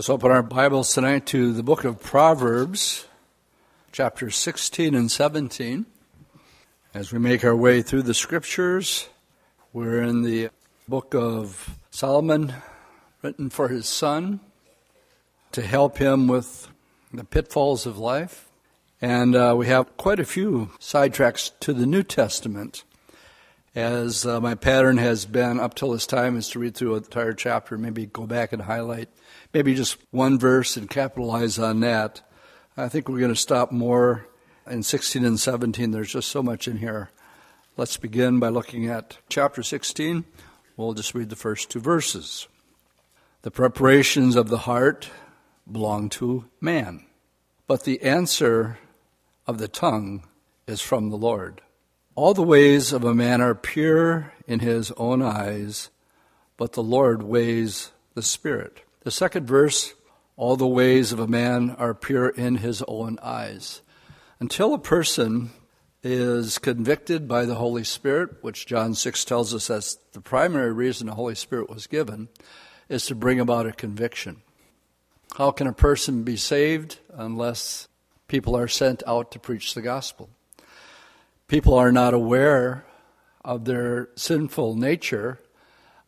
Let's open our Bibles tonight to the book of Proverbs, chapters 16 and 17. As we make our way through the scriptures, we're in the book of Solomon, written for his son to help him with the pitfalls of life. And uh, we have quite a few sidetracks to the New Testament. As uh, my pattern has been up till this time is to read through an entire chapter, maybe go back and highlight maybe just one verse and capitalize on that. I think we're going to stop more in 16 and 17. There's just so much in here. Let's begin by looking at chapter 16. We'll just read the first two verses. The preparations of the heart belong to man, but the answer of the tongue is from the Lord. All the ways of a man are pure in his own eyes, but the Lord weighs the spirit. The second verse all the ways of a man are pure in his own eyes. Until a person is convicted by the Holy Spirit, which John 6 tells us that's the primary reason the Holy Spirit was given, is to bring about a conviction. How can a person be saved unless people are sent out to preach the gospel? People are not aware of their sinful nature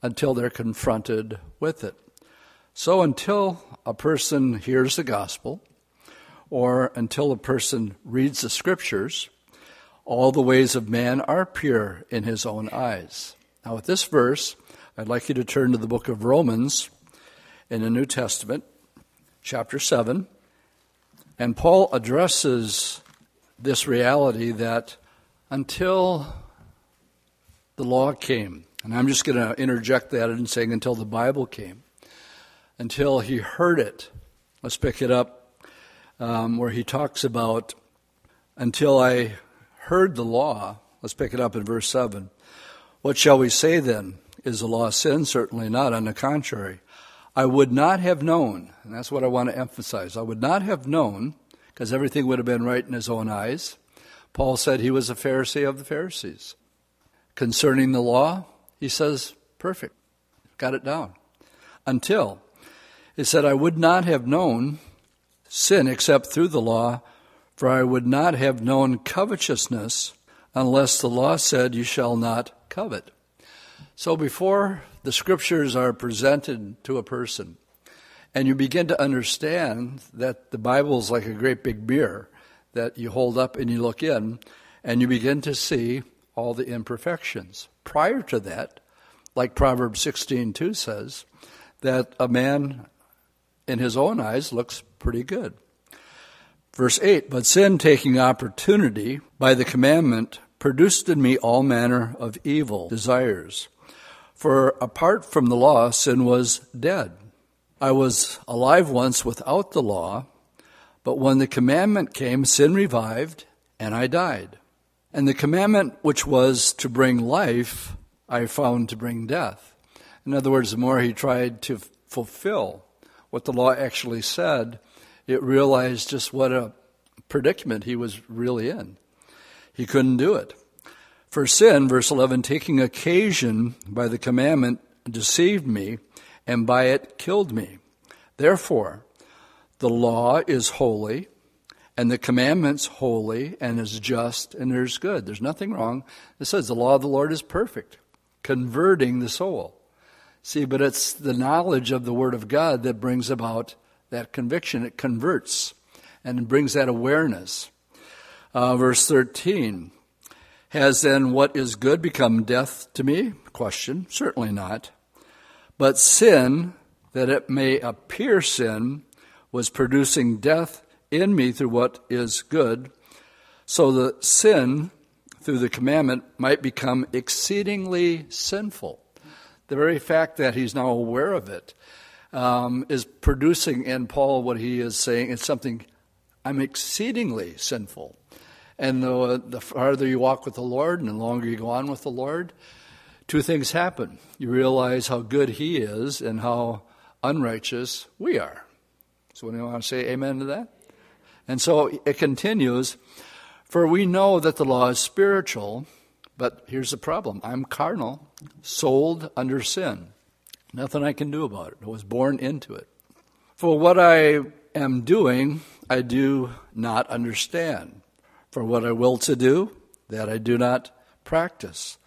until they're confronted with it. So until a person hears the gospel, or until a person reads the scriptures, all the ways of man are pure in his own eyes. Now, with this verse, I'd like you to turn to the book of Romans in the New Testament, chapter 7. And Paul addresses this reality that until the law came, and I'm just going to interject that in saying until the Bible came, until he heard it. Let's pick it up um, where he talks about until I heard the law. Let's pick it up in verse 7. What shall we say then? Is the law sin? Certainly not. On the contrary, I would not have known, and that's what I want to emphasize. I would not have known, because everything would have been right in his own eyes. Paul said he was a Pharisee of the Pharisees. Concerning the law, he says, perfect. Got it down. Until it said, I would not have known sin except through the law, for I would not have known covetousness unless the law said, You shall not covet. So before the scriptures are presented to a person, and you begin to understand that the Bible is like a great big mirror that you hold up and you look in, and you begin to see all the imperfections. Prior to that, like Proverbs 16:2 says, that a man in his own eyes looks pretty good. Verse 8 But sin, taking opportunity by the commandment, produced in me all manner of evil desires. For apart from the law, sin was dead. I was alive once without the law, but when the commandment came, sin revived, and I died. And the commandment which was to bring life, I found to bring death. In other words, the more he tried to fulfill what the law actually said, it realized just what a predicament he was really in. He couldn't do it. For sin, verse 11, taking occasion by the commandment deceived me, and by it killed me. Therefore, the law is holy, and the commandment's holy, and is just, and there's good. There's nothing wrong. It says the law of the Lord is perfect, converting the soul. See, but it's the knowledge of the Word of God that brings about that conviction. It converts and brings that awareness. Uh, verse 13 Has then what is good become death to me? Question. Certainly not. But sin, that it may appear sin, was producing death in me through what is good, so that sin, through the commandment, might become exceedingly sinful the very fact that he's now aware of it um, is producing in Paul what he is saying. It's something I'm exceedingly sinful. And the, the farther you walk with the Lord and the longer you go on with the Lord, two things happen. You realize how good He is and how unrighteous we are. So, anyone want to say amen to that? And so it continues For we know that the law is spiritual but here's the problem I'm carnal, sold under sin. Nothing I can do about it. I was born into it. For what I am doing, I do not understand. For what I will to do, that I do not practice.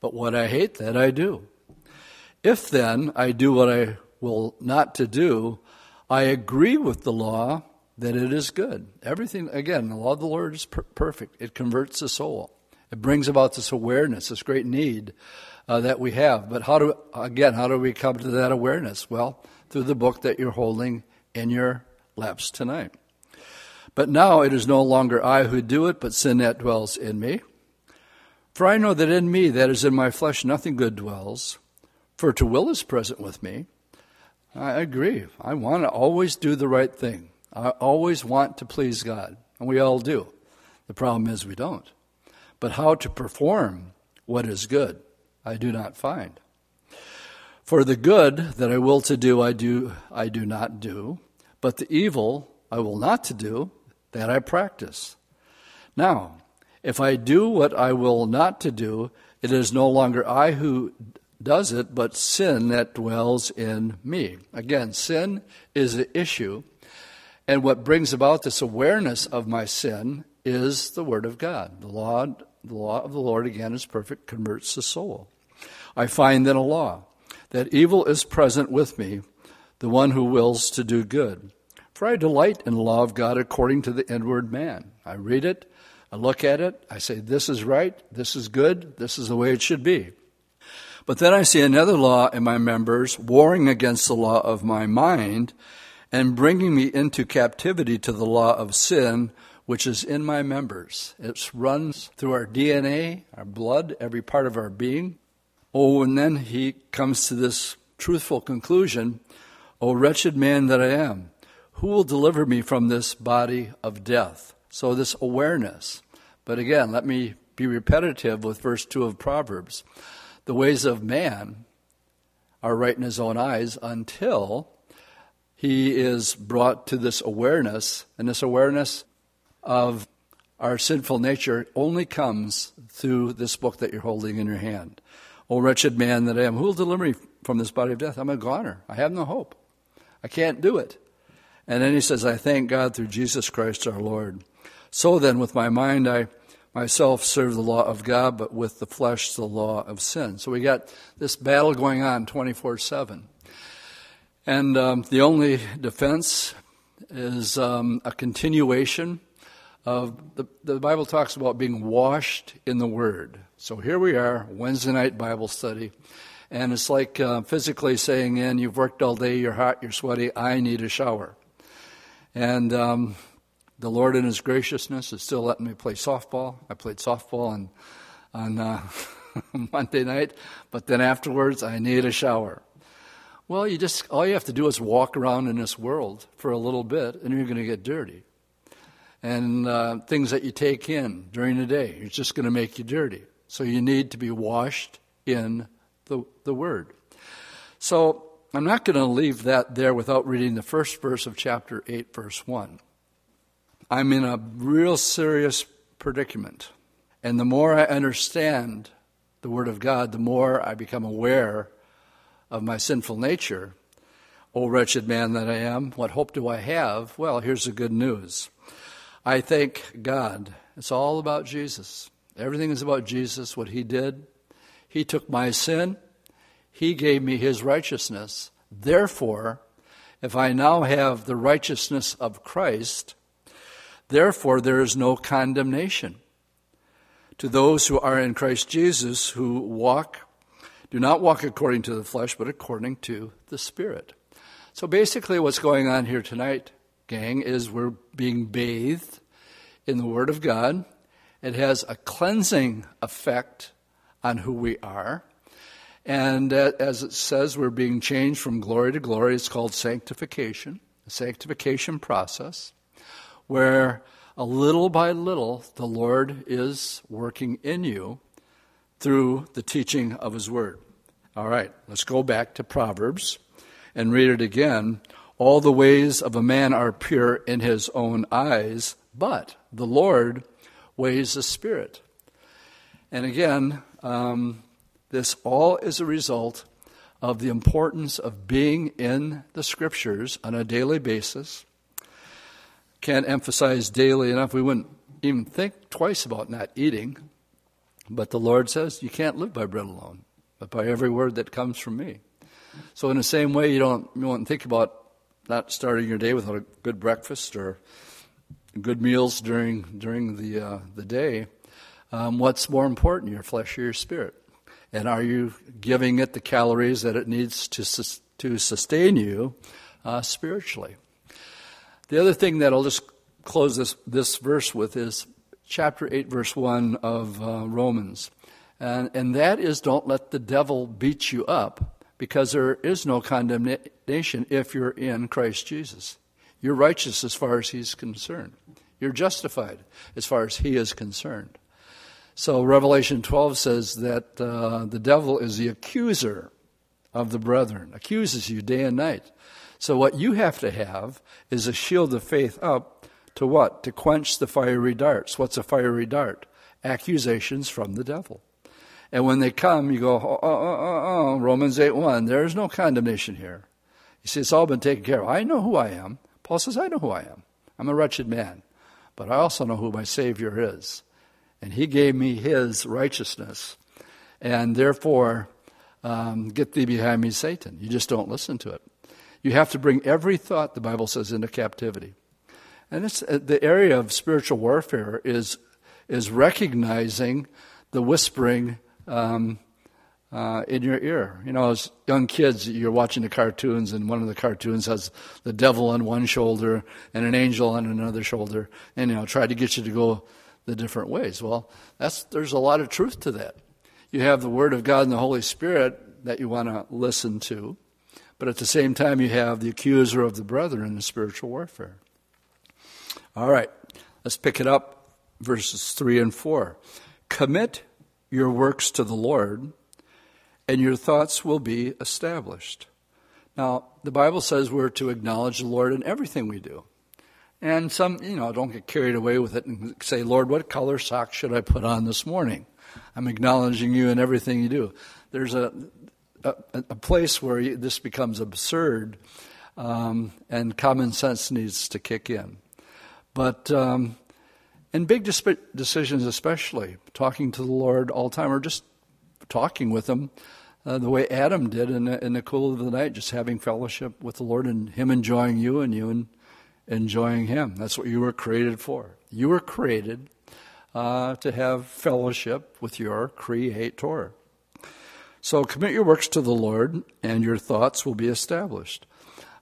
But what I hate, that I do. If then I do what I will not to do, I agree with the law that it is good. Everything, again, the law of the Lord is per- perfect. It converts the soul. It brings about this awareness, this great need uh, that we have. But how do, again, how do we come to that awareness? Well, through the book that you're holding in your laps tonight. But now it is no longer I who do it, but sin that dwells in me. For I know that in me, that is in my flesh, nothing good dwells. For to will is present with me. I agree. I want to always do the right thing. I always want to please God. And we all do. The problem is we don't. But how to perform what is good, I do not find. For the good that I will to do, I do, I do not do. But the evil I will not to do, that I practice. Now, if I do what I will not to do, it is no longer I who does it, but sin that dwells in me. Again, sin is the issue. And what brings about this awareness of my sin is the Word of God. The law, the law of the Lord, again, is perfect, converts the soul. I find then a law that evil is present with me, the one who wills to do good. For I delight in the law of God according to the inward man. I read it, I look at it, I say, this is right, this is good, this is the way it should be. But then I see another law in my members warring against the law of my mind and bringing me into captivity to the law of sin, which is in my members. It runs through our DNA, our blood, every part of our being. Oh, and then he comes to this truthful conclusion O wretched man that I am, who will deliver me from this body of death? So, this awareness. But again, let me be repetitive with verse 2 of Proverbs. The ways of man are right in his own eyes until he is brought to this awareness, and this awareness of our sinful nature only comes through this book that you're holding in your hand. O wretched man that I am, who will deliver me from this body of death? I'm a goner. I have no hope. I can't do it. And then he says, I thank God through Jesus Christ our Lord. So then, with my mind, I myself serve the law of God, but with the flesh, the law of sin. So we got this battle going on 24 7. And um, the only defense is um, a continuation the, the Bible talks about being washed in the Word. So here we are, Wednesday night Bible study. And it's like uh, physically saying, in, you've worked all day, you're hot, you're sweaty, I need a shower. And um, the Lord, in His graciousness, is still letting me play softball. I played softball on, on uh, Monday night, but then afterwards, I need a shower. Well, you just all you have to do is walk around in this world for a little bit, and you're going to get dirty. And uh, things that you take in during the day, it's just going to make you dirty. So you need to be washed in the, the Word. So I'm not going to leave that there without reading the first verse of chapter 8, verse 1. I'm in a real serious predicament. And the more I understand the Word of God, the more I become aware of my sinful nature. O wretched man that I am, what hope do I have? Well, here's the good news. I thank God. It's all about Jesus. Everything is about Jesus, what He did. He took my sin, He gave me His righteousness. Therefore, if I now have the righteousness of Christ, therefore there is no condemnation to those who are in Christ Jesus who walk do not walk according to the flesh, but according to the Spirit. So basically, what's going on here tonight, gang, is we're being bathed in the Word of God. It has a cleansing effect on who we are. And as it says, we're being changed from glory to glory. It's called sanctification, a sanctification process, where a little by little the Lord is working in you through the teaching of His Word. All right, let's go back to Proverbs and read it again. All the ways of a man are pure in his own eyes, but the Lord weighs the spirit. And again, um, this all is a result of the importance of being in the scriptures on a daily basis. Can't emphasize daily enough. We wouldn't even think twice about not eating. But the Lord says you can't live by bread alone, but by every word that comes from me. So in the same way, you don't you won't think about not starting your day without a good breakfast or good meals during during the uh, the day. Um, what's more important, your flesh or your spirit? And are you giving it the calories that it needs to sus- to sustain you uh, spiritually? The other thing that I'll just close this this verse with is chapter 8, verse 1 of uh, Romans. And, and that is don't let the devil beat you up because there is no condemnation if you're in Christ Jesus. You're righteous as far as he's concerned. You're justified as far as he is concerned. So Revelation 12 says that uh, the devil is the accuser of the brethren, accuses you day and night. So what you have to have is a shield of faith up to what? To quench the fiery darts. What's a fiery dart? Accusations from the devil. And when they come, you go, oh, oh, oh, oh, oh Romans 8 1, there is no condemnation here. You see, it's all been taken care of. I know who I am. Paul says, I know who I am. I'm a wretched man, but I also know who my Savior is. And he gave me his righteousness. And therefore, um, get thee behind me, Satan. You just don't listen to it. You have to bring every thought, the Bible says, into captivity. And it's, uh, the area of spiritual warfare is, is recognizing the whispering um, uh, in your ear. You know, as young kids, you're watching the cartoons, and one of the cartoons has the devil on one shoulder and an angel on another shoulder, and you know, try to get you to go the different ways. Well, that's there's a lot of truth to that. You have the Word of God and the Holy Spirit that you want to listen to, but at the same time, you have the accuser of the brethren in spiritual warfare. All right, let's pick it up, verses 3 and 4. Commit your works to the Lord, and your thoughts will be established. Now, the Bible says we're to acknowledge the Lord in everything we do. And some, you know, don't get carried away with it and say, Lord, what color socks should I put on this morning? I'm acknowledging you in everything you do. There's a, a, a place where you, this becomes absurd, um, and common sense needs to kick in. But um, in big decisions, especially talking to the Lord all the time, or just talking with Him, uh, the way Adam did in the, in the cool of the night, just having fellowship with the Lord and Him enjoying you and you and enjoying Him. That's what you were created for. You were created uh, to have fellowship with your Creator. So commit your works to the Lord, and your thoughts will be established.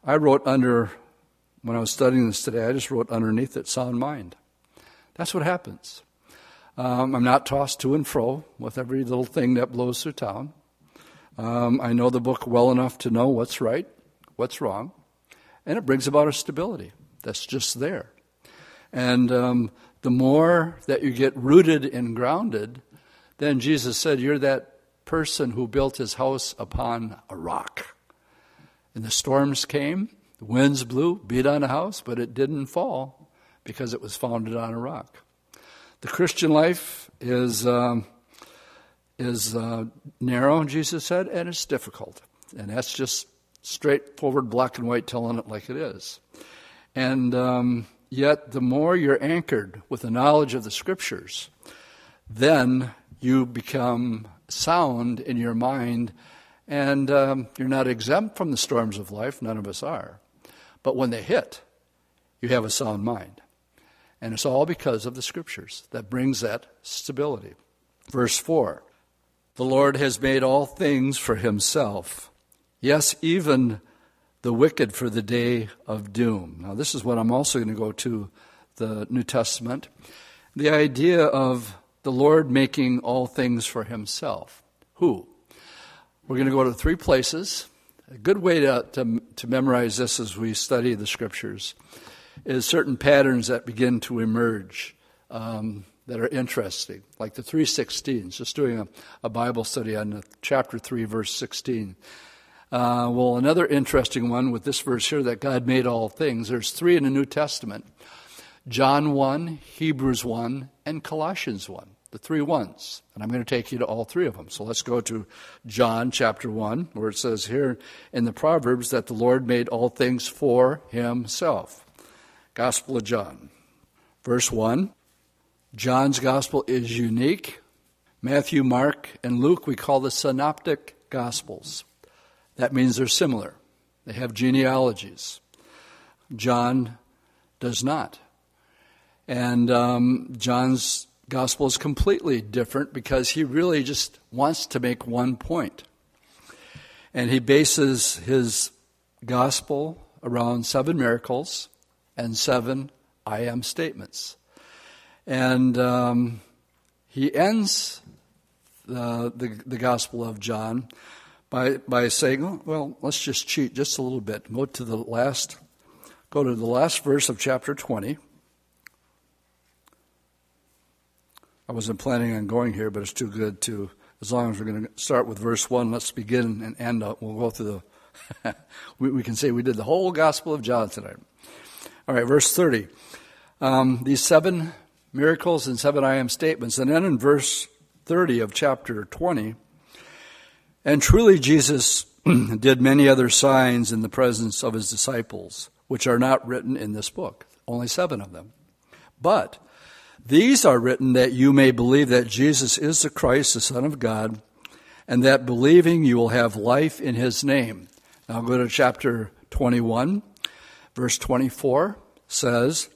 I wrote under when I was studying this today, I just wrote underneath it sound mind. That's what happens. Um, I'm not tossed to and fro with every little thing that blows through town. Um, I know the book well enough to know what's right, what's wrong, and it brings about a stability that's just there. And um, the more that you get rooted and grounded, then Jesus said, You're that person who built his house upon a rock. And the storms came, the winds blew, beat on the house, but it didn't fall because it was founded on a rock. The Christian life is, um, is uh, narrow, Jesus said, and it's difficult. And that's just straightforward, black and white, telling it like it is. And um, yet, the more you're anchored with the knowledge of the Scriptures, then you become sound in your mind, and um, you're not exempt from the storms of life. None of us are. But when they hit, you have a sound mind. And it's all because of the scriptures that brings that stability. Verse 4 The Lord has made all things for himself, yes, even the wicked for the day of doom. Now, this is what I'm also going to go to the New Testament. The idea of the Lord making all things for himself. Who? We're going to go to three places a good way to, to, to memorize this as we study the scriptures is certain patterns that begin to emerge um, that are interesting, like the 316s, just doing a, a Bible study on chapter 3, verse 16. Uh, well, another interesting one with this verse here that God made all things. There's three in the New Testament John 1, Hebrews 1, and Colossians 1. the three ones. And I'm going to take you to all three of them. So let's go to John chapter 1, where it says here in the Proverbs that the Lord made all things for himself. Gospel of John. Verse 1 John's gospel is unique. Matthew, Mark, and Luke we call the synoptic gospels. That means they're similar, they have genealogies. John does not. And um, John's gospel is completely different because he really just wants to make one point. And he bases his gospel around seven miracles and seven I am statements. And um, he ends the, the, the Gospel of John by, by saying, oh, well, let's just cheat just a little bit. Go to the last, go to the last verse of chapter 20. I wasn't planning on going here, but it's too good to, as long as we're going to start with verse 1, let's begin and end up. We'll go through the, we, we, can say we did the whole Gospel of John tonight. All right, verse 30. Um, these seven miracles and seven I am statements. And then in verse 30 of chapter 20, and truly Jesus did many other signs in the presence of his disciples, which are not written in this book, only seven of them. But these are written that you may believe that Jesus is the Christ, the Son of God, and that believing you will have life in his name. Now go to chapter 21, verse 24 says,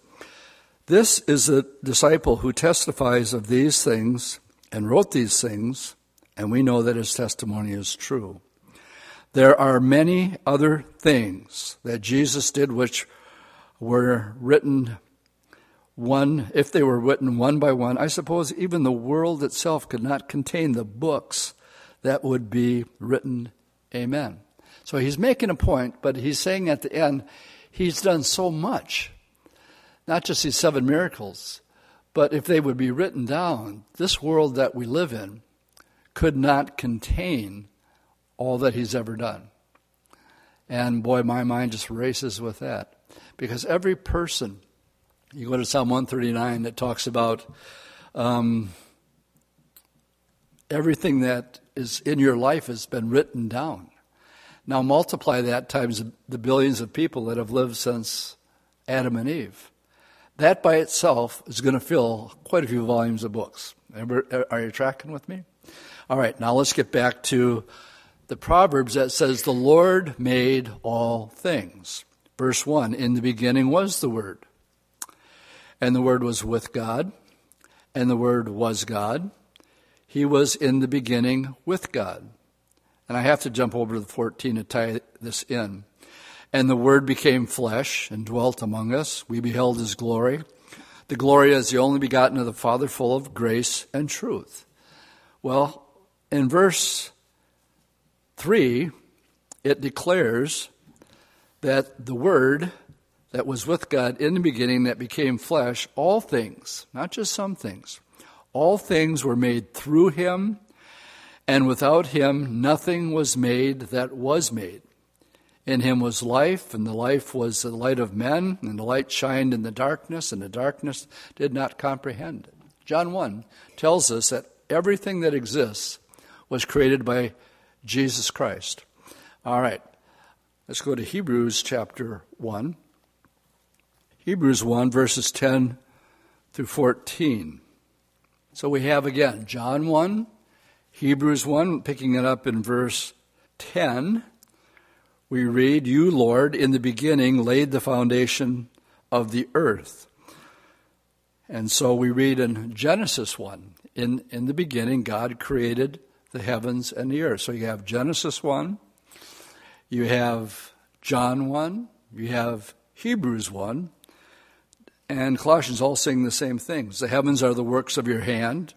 This is the disciple who testifies of these things and wrote these things, and we know that his testimony is true. There are many other things that Jesus did which were written one, if they were written one by one, I suppose even the world itself could not contain the books that would be written. Amen. So he's making a point, but he's saying at the end, he's done so much. Not just these seven miracles, but if they would be written down, this world that we live in could not contain all that he's ever done. And boy, my mind just races with that. Because every person you go to Psalm 139 that talks about um, everything that is in your life has been written down. Now multiply that times the billions of people that have lived since Adam and Eve. That by itself is going to fill quite a few volumes of books. Are you tracking with me? All right, now let's get back to the Proverbs that says, The Lord made all things. Verse 1 In the beginning was the Word and the Word was with God, and the Word was God. He was in the beginning with God. And I have to jump over to the 14 to tie this in. And the Word became flesh and dwelt among us. We beheld His glory. The glory as the only begotten of the Father, full of grace and truth. Well, in verse 3, it declares that the Word that was with God in the beginning that became flesh, all things, not just some things, all things were made through him, and without him nothing was made that was made. In him was life, and the life was the light of men, and the light shined in the darkness, and the darkness did not comprehend it. John 1 tells us that everything that exists was created by Jesus Christ. All right, let's go to Hebrews chapter 1. Hebrews 1, verses 10 through 14. So we have again John 1, Hebrews 1, picking it up in verse 10. We read, You, Lord, in the beginning laid the foundation of the earth. And so we read in Genesis 1, in, in the beginning, God created the heavens and the earth. So you have Genesis 1, you have John 1, you have Hebrews 1, and Colossians all saying the same things. The heavens are the works of your hand.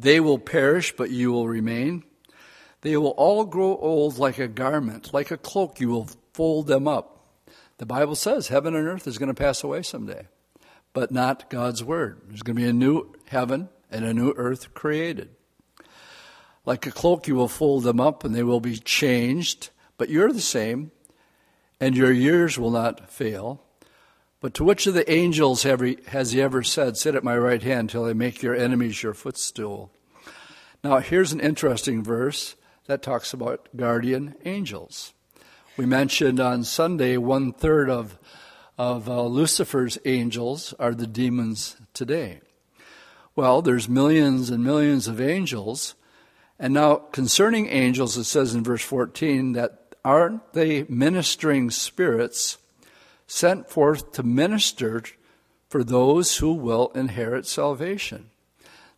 They will perish, but you will remain. They will all grow old like a garment, like a cloak, you will fold them up. The Bible says heaven and earth is going to pass away someday, but not God's word. There's going to be a new heaven and a new earth created. Like a cloak, you will fold them up and they will be changed, but you're the same, and your years will not fail. But to which of the angels he, has he ever said, Sit at my right hand till I make your enemies your footstool? Now, here's an interesting verse that talks about guardian angels. We mentioned on Sunday one third of, of uh, Lucifer's angels are the demons today. Well, there's millions and millions of angels. And now, concerning angels, it says in verse 14 that aren't they ministering spirits sent forth to minister for those who will inherit salvation.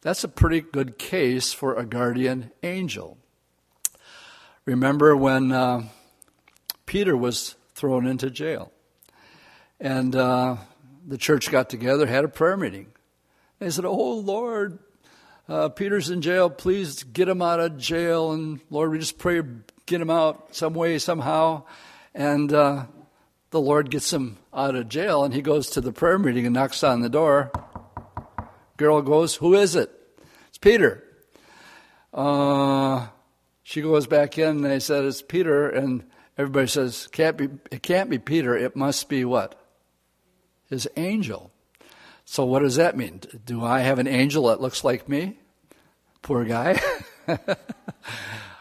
That's a pretty good case for a guardian angel. Remember when uh, Peter was thrown into jail, and uh, the church got together, had a prayer meeting. They said, "Oh Lord, uh, Peter's in jail. Please get him out of jail, and Lord, we just pray get him out some way, somehow." And uh, the Lord gets him out of jail and he goes to the prayer meeting and knocks on the door. Girl goes, Who is it? It's Peter. Uh, she goes back in and they said, It's Peter. And everybody says, can't be, It can't be Peter. It must be what? His angel. So what does that mean? Do I have an angel that looks like me? Poor guy.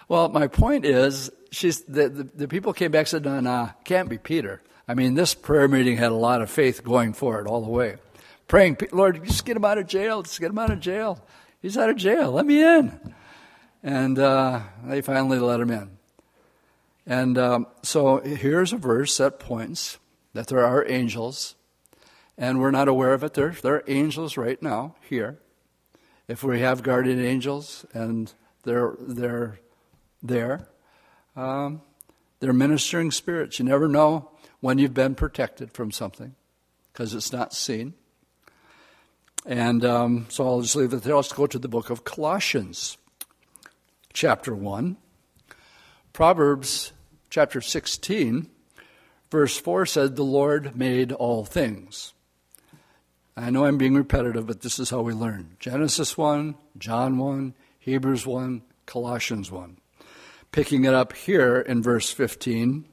well, my point is, she's, the, the, the people came back and said, no, no, can't be Peter. I mean, this prayer meeting had a lot of faith going for it all the way. Praying, Lord, just get him out of jail. Just get him out of jail. He's out of jail. Let me in. And uh, they finally let him in. And um, so here's a verse that points that there are angels, and we're not aware of it. There, there are angels right now here. If we have guardian angels and they're, they're there, um, they're ministering spirits. You never know when you've been protected from something because it's not seen. And um, so I'll just leave it there. Let's go to the book of Colossians, chapter 1. Proverbs chapter 16, verse 4 said, The Lord made all things. I know I'm being repetitive, but this is how we learn Genesis 1, John 1, Hebrews 1, Colossians 1. Picking it up here in verse 15,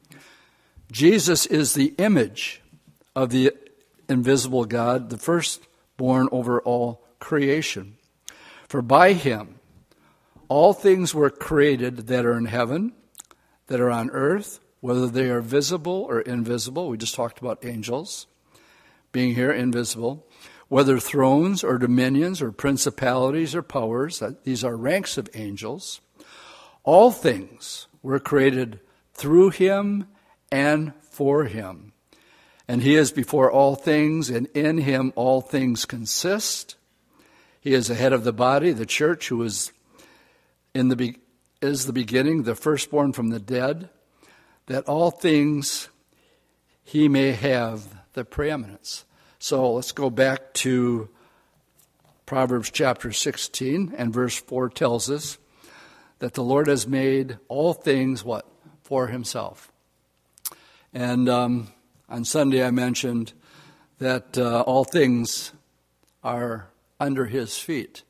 Jesus is the image of the invisible God, the firstborn over all creation. For by him all things were created that are in heaven, that are on earth, whether they are visible or invisible. We just talked about angels being here invisible. Whether thrones or dominions or principalities or powers, these are ranks of angels. All things were created through him and for him. And he is before all things, and in him all things consist. He is the head of the body, the church, who is in the be- is the beginning, the firstborn from the dead, that all things he may have the preeminence. So let's go back to Proverbs chapter 16 and verse 4 tells us that the Lord has made all things what? For himself. And um, on Sunday, I mentioned that uh, all things are under his feet.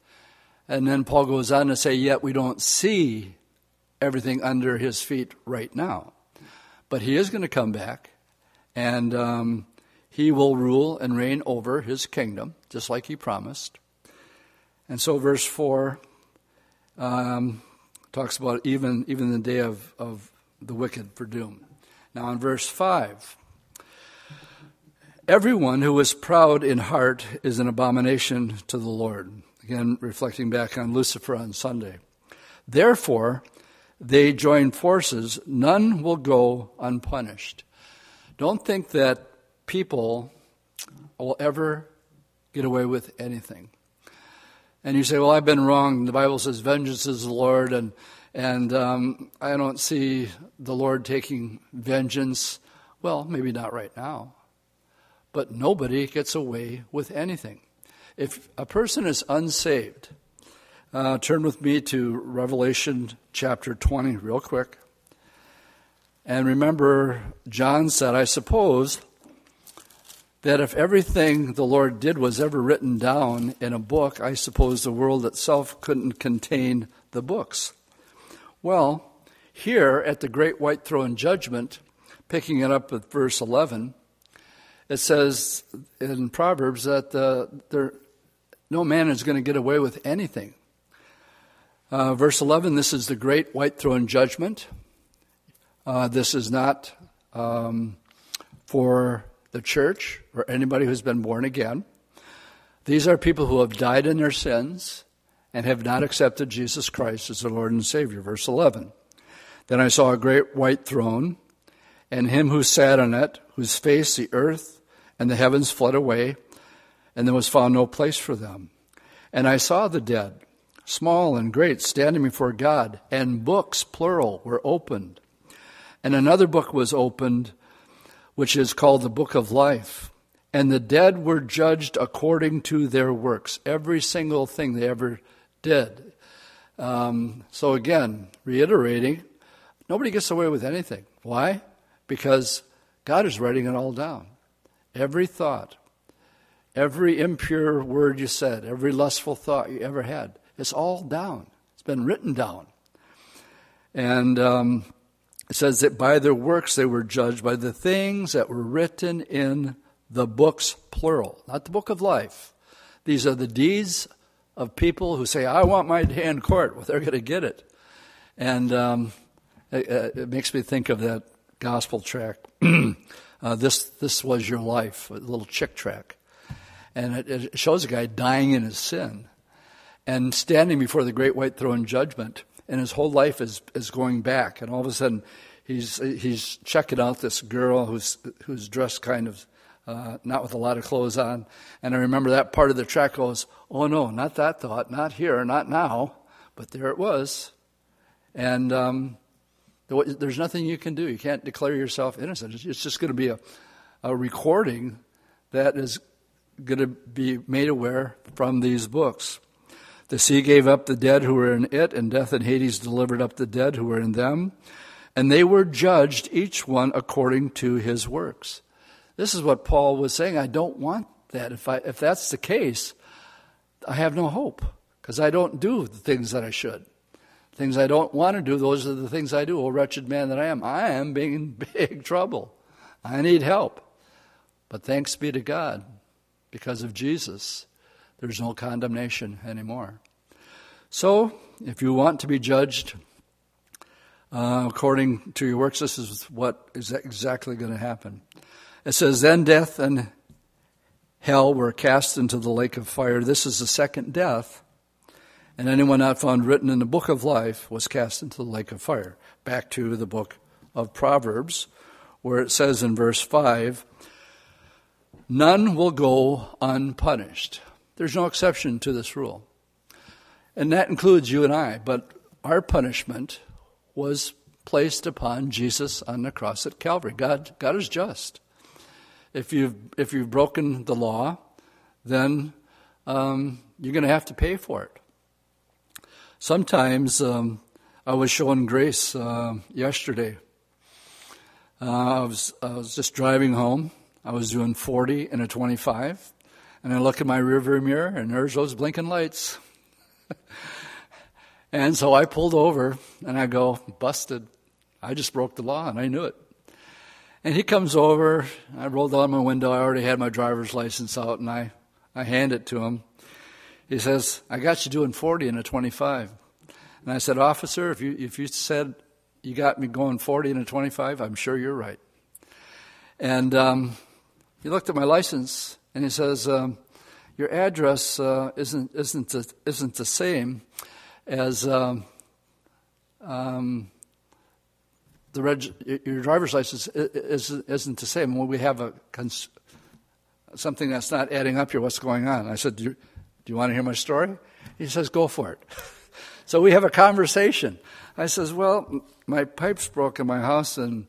And then Paul goes on to say, yet we don't see everything under his feet right now. But he is going to come back, and um, he will rule and reign over his kingdom, just like he promised. And so, verse 4 um, talks about even, even the day of, of the wicked for doom. Now, in verse 5, everyone who is proud in heart is an abomination to the Lord. Again, reflecting back on Lucifer on Sunday. Therefore, they join forces, none will go unpunished. Don't think that people will ever get away with anything. And you say, Well, I've been wrong. The Bible says, Vengeance is the Lord, and and um, I don't see the Lord taking vengeance. Well, maybe not right now. But nobody gets away with anything. If a person is unsaved, uh, turn with me to Revelation chapter 20, real quick. And remember, John said, I suppose that if everything the Lord did was ever written down in a book, I suppose the world itself couldn't contain the books. Well, here at the great white throne judgment, picking it up with verse 11, it says in Proverbs that uh, there, no man is going to get away with anything. Uh, verse 11 this is the great white throne judgment. Uh, this is not um, for the church or anybody who's been born again. These are people who have died in their sins and have not accepted Jesus Christ as their Lord and Savior. Verse 11. Then I saw a great white throne, and him who sat on it, whose face the earth and the heavens fled away, and there was found no place for them. And I saw the dead, small and great, standing before God, and books, plural, were opened. And another book was opened, which is called the Book of Life. And the dead were judged according to their works, every single thing they ever did. Um, so, again, reiterating, nobody gets away with anything. Why? Because God is writing it all down. Every thought, every impure word you said, every lustful thought you ever had, it's all down. It's been written down. And um, it says that by their works they were judged by the things that were written in the books, plural, not the book of life. These are the deeds of people who say, I want my day in court. Well, they're going to get it. And um, it, it, makes me think of that gospel track. uh, this, this was your life, a little Chick tract. And it, it shows a guy dying in his sin and standing before the great white throne judgment. And his whole life is, is going back. And all of a sudden, he's, he's checking out this girl who's, who's dressed kind of uh, not with a lot of clothes on. And I remember that part of the track goes, oh no, not that thought, not here, not now. But there it was. And um, there's nothing you can do. You can't declare yourself innocent. It's just going to be a, a recording that is going to be made aware from these books. The sea gave up the dead who were in it, and death and Hades delivered up the dead who were in them. And they were judged, each one according to his works. This is what Paul was saying. I don't want that. If, I, if that's the case, I have no hope because I don't do the things that I should. Things I don't want to do, those are the things I do. Oh, wretched man that I am. I am being in big trouble. I need help. But thanks be to God, because of Jesus, there's no condemnation anymore. So, if you want to be judged uh, according to your works, this is what is exactly going to happen. It says, Then death and hell were cast into the lake of fire. This is the second death. And anyone not found written in the book of life was cast into the lake of fire. Back to the book of Proverbs, where it says in verse 5 None will go unpunished. There's no exception to this rule. And that includes you and I, but our punishment was placed upon Jesus on the cross at Calvary. God, God is just if you've, if you've broken the law, then um, you're going to have to pay for it. Sometimes um, I was showing grace uh, yesterday. Uh, I, was, I was just driving home. I was doing 40 and a 25. And I look in my rearview mirror, and there's those blinking lights. and so I pulled over, and I go, busted. I just broke the law, and I knew it. And he comes over. I rolled down my window. I already had my driver's license out, and I, I hand it to him. He says, I got you doing 40 and a 25. And I said, Officer, if you, if you said you got me going 40 and a 25, I'm sure you're right. And um, he looked at my license and he says, um, Your address uh, isn't, isn't, the, isn't the same as um, um the reg- your driver's license isn't the same. When we have a cons- something that's not adding up here, what's going on? I said, do you, do you want to hear my story? He says, go for it. so we have a conversation. I says, well, my pipes broke in my house and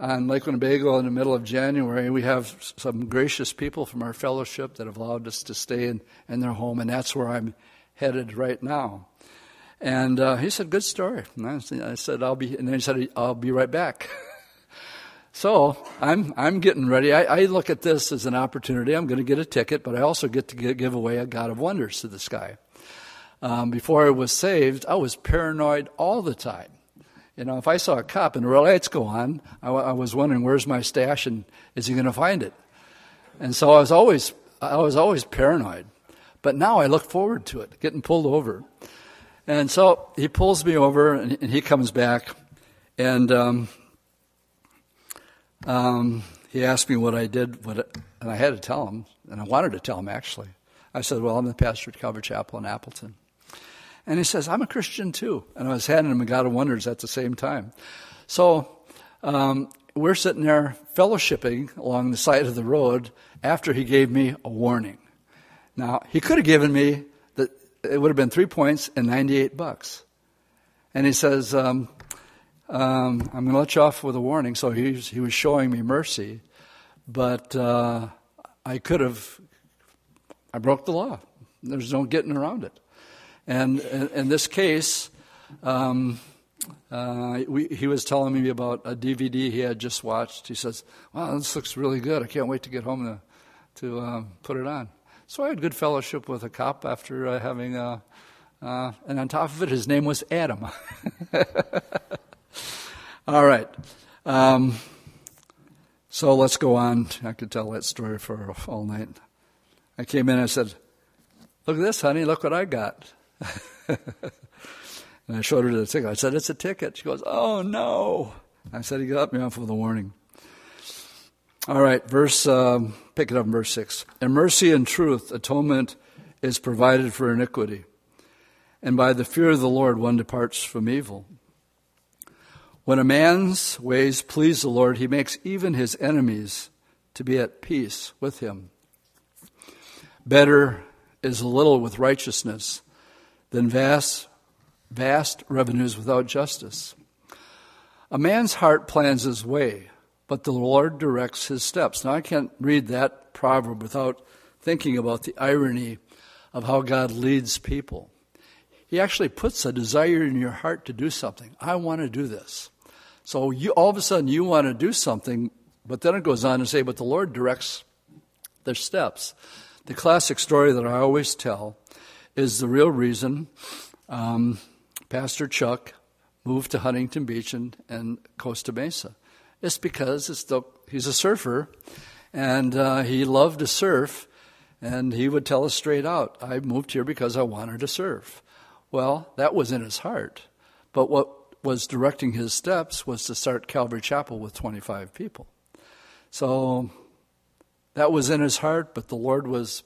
on Lake Winnebago in the middle of January. We have some gracious people from our fellowship that have allowed us to stay in, in their home, and that's where I'm headed right now. And uh, he said, "Good story." And I said, "I'll be," and then he said, "I'll be right back." so I'm I'm getting ready. I, I, look at this as an opportunity. I'm going to get a ticket, but I also get to get, give away a God of wonders to this guy. Um, before I was saved, I was paranoid all the time. You know, if I saw a cop and the red lights go on, I, I was wondering, "Where's my stash? And is he going to find it?" And so I was always, I was always paranoid. But now I look forward to it, getting pulled over. And so he pulls me over and, and he comes back and um, um, he asked me what I did, what and I had to tell him, and I wanted to tell him actually. I said, Well, I'm the pastor at Calvary Chapel in Appleton. And he says, I'm a Christian too. And I was handing him a God of Wonders at the same time. So um, we're sitting there fellowshipping along the side of the road after he gave me a warning. Now, he could have given me, it would have been three points and 98 bucks. And he says, um, um, I'm going to let you off with a warning. So he, he was showing me mercy. But uh, I could have, I broke the law. There's no getting around it. And in, this case, um, uh, we, he was telling me about a DVD he had just watched. He says, "Wow, this looks really good. I can't wait to get home to to uh, put it on." So I had good fellowship with a cop after uh, having, a, uh, uh, and on top of it, his name was Adam. All right. Um, so let's go on. I could tell that story for all night. I came in and I said, Look at this, honey. Look what I got. and I showed her the ticket. I said, It's a ticket. She goes, Oh, no. I said, He got me off with a warning. All right, verse, um, pick it up in verse 6. In mercy and truth, atonement is provided for iniquity. And by the fear of the Lord, one departs from evil. When a man's ways please the Lord, he makes even his enemies to be at peace with him. Better is a little with righteousness than vast, vast revenues without justice. A man's heart plans his way, but the Lord directs his steps. Now, I can't read that proverb without thinking about the irony of how God leads people. He actually puts a desire in your heart to do something. I want to do this. So you, all of a sudden you want to do something, but then it goes on to say, but the Lord directs their steps. The classic story that I always tell is the real reason um, Pastor Chuck moved to Huntington Beach and, and Costa Mesa. It's because it's the, he's a surfer and uh, he loved to surf, and he would tell us straight out, I moved here because I wanted to surf. Well, that was in his heart. But what was directing his steps was to start Calvary Chapel with 25 people. So that was in his heart, but the Lord was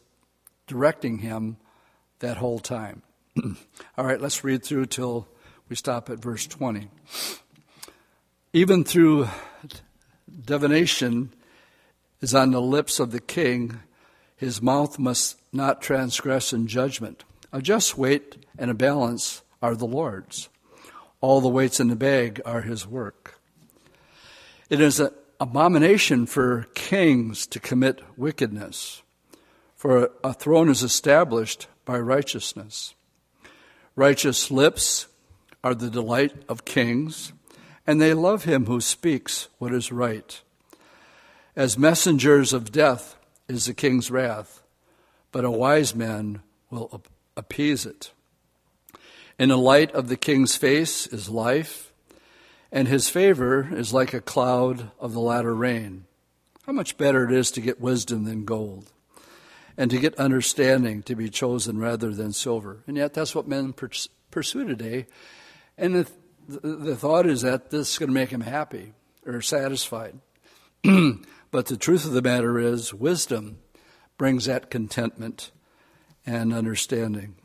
directing him that whole time. All right, let's read through till we stop at verse 20. Even through divination is on the lips of the king, his mouth must not transgress in judgment. A just weight and a balance are the Lord's. All the weights in the bag are his work. It is an abomination for kings to commit wickedness, for a throne is established by righteousness. Righteous lips are the delight of kings, and they love him who speaks what is right. As messengers of death is the king's wrath, but a wise man will appease it. In the light of the king's face is life, and his favor is like a cloud of the latter rain. How much better it is to get wisdom than gold, and to get understanding to be chosen rather than silver. And yet, that's what men pursue today. And the, the thought is that this is going to make him happy or satisfied. but the truth of the matter is, wisdom brings that contentment and understanding.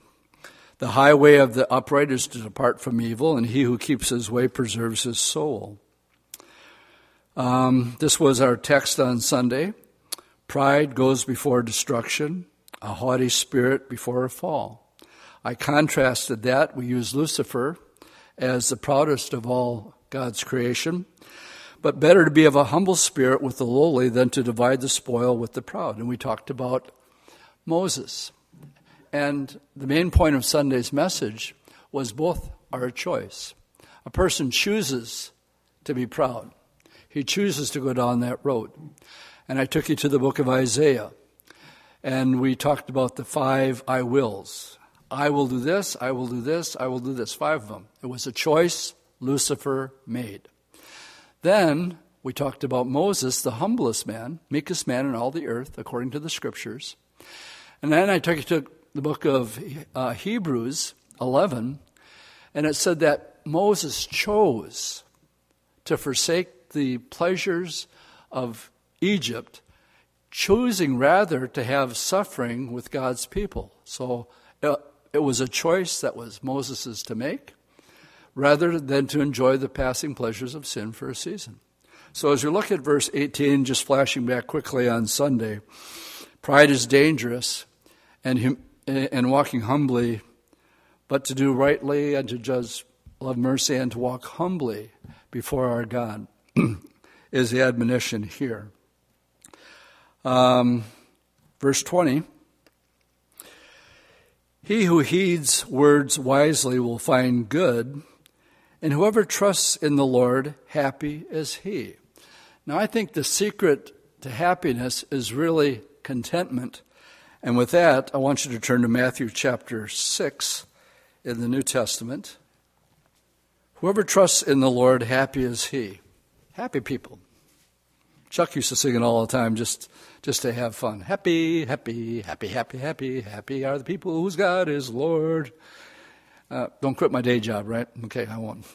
The highway of the upright is to depart from evil, and he who keeps his way preserves his soul. Um, this was our text on Sunday. Pride goes before destruction, a haughty spirit before a fall. I contrasted that. We use Lucifer as the proudest of all God's creation. But better to be of a humble spirit with the lowly than to divide the spoil with the proud. And we talked about Moses. And the main point of Sunday's message was both are a choice. A person chooses to be proud, he chooses to go down that road. And I took you to the book of Isaiah, and we talked about the five I wills. I will do this, I will do this, I will do this, five of them. It was a choice Lucifer made. Then we talked about Moses, the humblest man, meekest man in all the earth, according to the scriptures. And then I took you to the book of uh, Hebrews 11, and it said that Moses chose to forsake the pleasures of Egypt, choosing rather to have suffering with God's people. So it, was a choice that was Moses's to make, rather than to enjoy the passing pleasures of sin for a season. So as you look at verse 18, just flashing back quickly on Sunday, pride is dangerous, and hum- and walking humbly, but to do rightly and to judge love mercy and to walk humbly before our God is the admonition here. Um, verse 20 He who heeds words wisely will find good, and whoever trusts in the Lord, happy is he. Now, I think the secret to happiness is really contentment. And with that, I want you to turn to Matthew chapter 6 in the New Testament. Whoever trusts in the Lord, happy is he. Happy people. Chuck used to sing it all the time just, just to have fun. Happy, happy, happy, happy, happy, happy are the people whose God is Lord. Uh, don't quit my day job, right? Okay, I won't.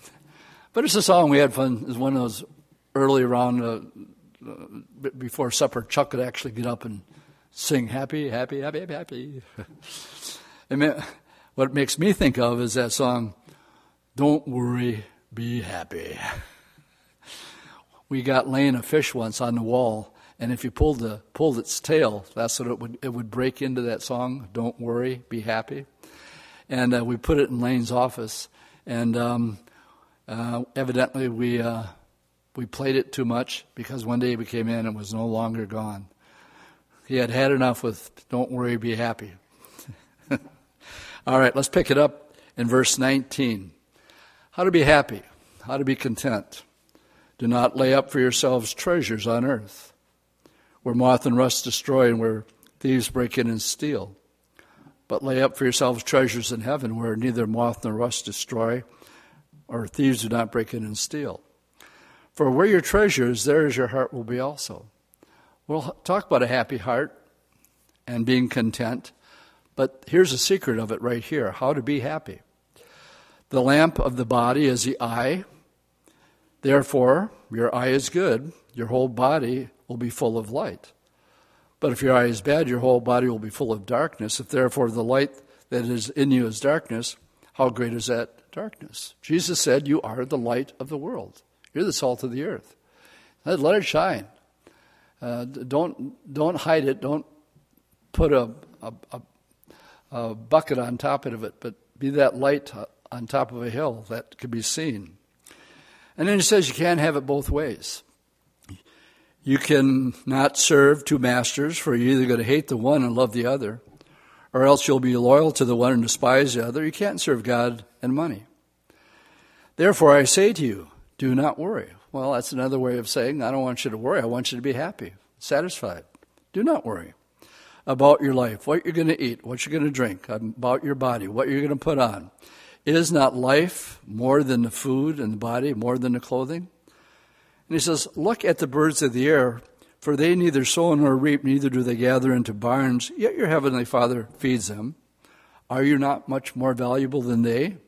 But it's a song we had fun. It's one of those early around uh, uh, before supper. Chuck could actually get up and sing happy, happy, happy, happy, happy. what it makes me think of is that song, Don't Worry, Be Happy. we got laying a fish once on the wall, and if you pulled the pulled its tail, that's what it would it would break into that song. Don't worry, be happy. And uh, we put it in Lane's office, and um, uh, evidently we uh, we played it too much because one day we came in and was no longer gone. He had had enough with "Don't worry, be happy." All right, let's pick it up in verse 19. How to be happy, how to be content. Do not lay up for yourselves treasures on earth, where moth and rust destroy and where thieves break in and steal. But lay up for yourselves treasures in heaven, where neither moth nor rust destroy, or thieves do not break in and steal. For where your treasure is, there is your heart will be also. We'll talk about a happy heart and being content, but here's a secret of it right here how to be happy. The lamp of the body is the eye. Therefore, your eye is good, your whole body will be full of light. But if your eye is bad, your whole body will be full of darkness. If therefore the light that is in you is darkness, how great is that darkness? Jesus said, You are the light of the world. You're the salt of the earth. Let it shine. Uh, don't don't hide it. Don't put a, a, a, a, bucket on top of it, but be that light on top of a hill that can be seen. And then he says you can't have it both ways. You can not serve two masters, for you're either going to hate the one and love the other, or else you'll be loyal to the one and despise the other. You can't serve God and money. Therefore, I say to you, do not worry. Well, that's another way of saying, I don't want you to worry. I want you to be happy, satisfied. Do not worry about your life, what you're going to eat, what you're going to drink, about your body, what you're going to put on. Is not life more than the food and the body, more than the clothing? And he says, Look at the birds of the air, for they neither sow nor reap, neither do they gather into barns, yet your heavenly Father feeds them. Are you not much more valuable than they?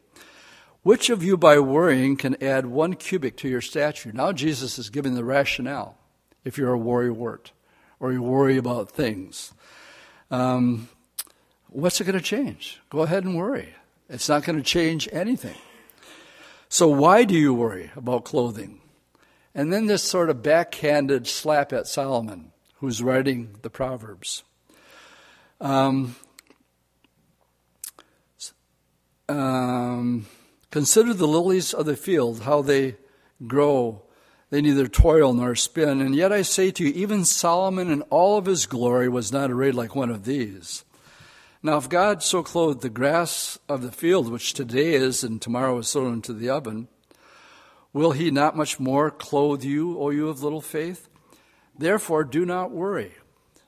Which of you, by worrying, can add one cubit to your stature? Now, Jesus is giving the rationale if you're a worrywart or you worry about things. Um, what's it going to change? Go ahead and worry. It's not going to change anything. So, why do you worry about clothing? And then this sort of backhanded slap at Solomon, who's writing the Proverbs. Um, um, Consider the lilies of the field, how they grow. They neither toil nor spin. And yet I say to you, even Solomon in all of his glory was not arrayed like one of these. Now, if God so clothed the grass of the field, which today is and tomorrow is thrown into the oven, will he not much more clothe you, O you of little faith? Therefore, do not worry,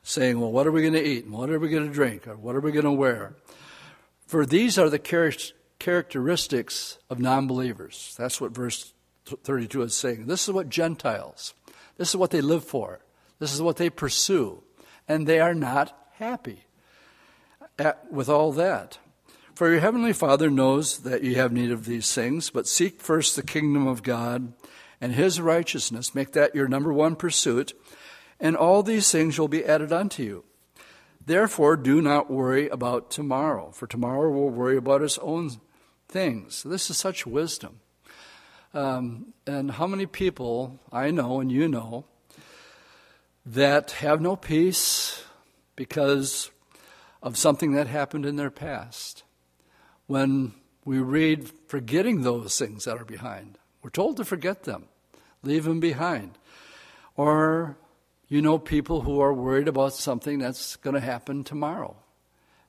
saying, Well, what are we going to eat? And what are we going to drink? Or what are we going to wear? For these are the characteristics of non believers. That's what verse 32 is saying. This is what Gentiles, This is what they live for. This is what they pursue. And they are not happy at, with all that. For your heavenly Father knows that you have need of these things, but seek first the kingdom of God and his righteousness. Make that your number one pursuit, and all these things will be added unto you. Therefore, do not worry about tomorrow, for tomorrow will worry about its own things. This is such wisdom. Um, and how many people I know and you know that have no peace because of something that happened in their past? When we read forgetting those things that are behind, we're told to forget them, leave them behind. Or you know people who are worried about something that's going to happen tomorrow.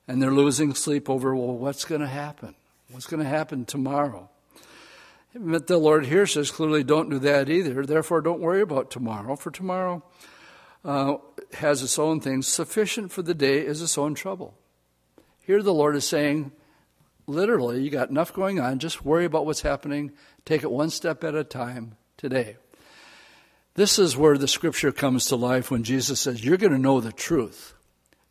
And they're losing sleep over, well, what's going to happen? What's going to happen tomorrow? But the Lord here says clearly, don't do that either. Therefore, don't worry about tomorrow, for tomorrow uh, has its own things. Sufficient for the day is its own trouble. Here, the Lord is saying, literally, you got enough going on. Just worry about what's happening. Take it one step at a time today. This is where the scripture comes to life when Jesus says, You're going to know the truth,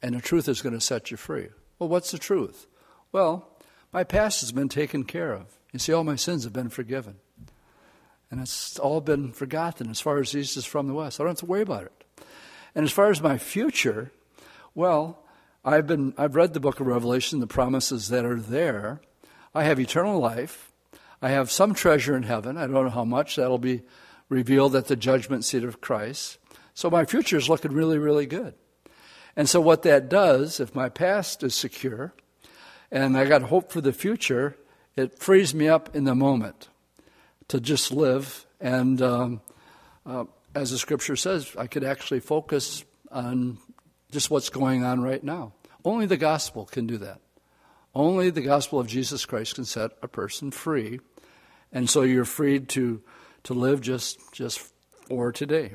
and the truth is going to set you free. Well, what's the truth? Well, my past has been taken care of. You see, all my sins have been forgiven. And it's all been forgotten as far as east is from the west. I don't have to worry about it. And as far as my future, well, I've been I've read the book of Revelation, the promises that are there. I have eternal life. I have some treasure in heaven. I don't know how much. That'll be revealed at the judgment seat of Christ. So my future is looking really, really good. And so what that does, if my past is secure and I got hope for the future, it frees me up in the moment to just live. And um, uh, as the scripture says, I could actually focus on just what's going on right now. Only the gospel can do that. Only the gospel of Jesus Christ can set a person free. And so you're freed to, to live just, just for today.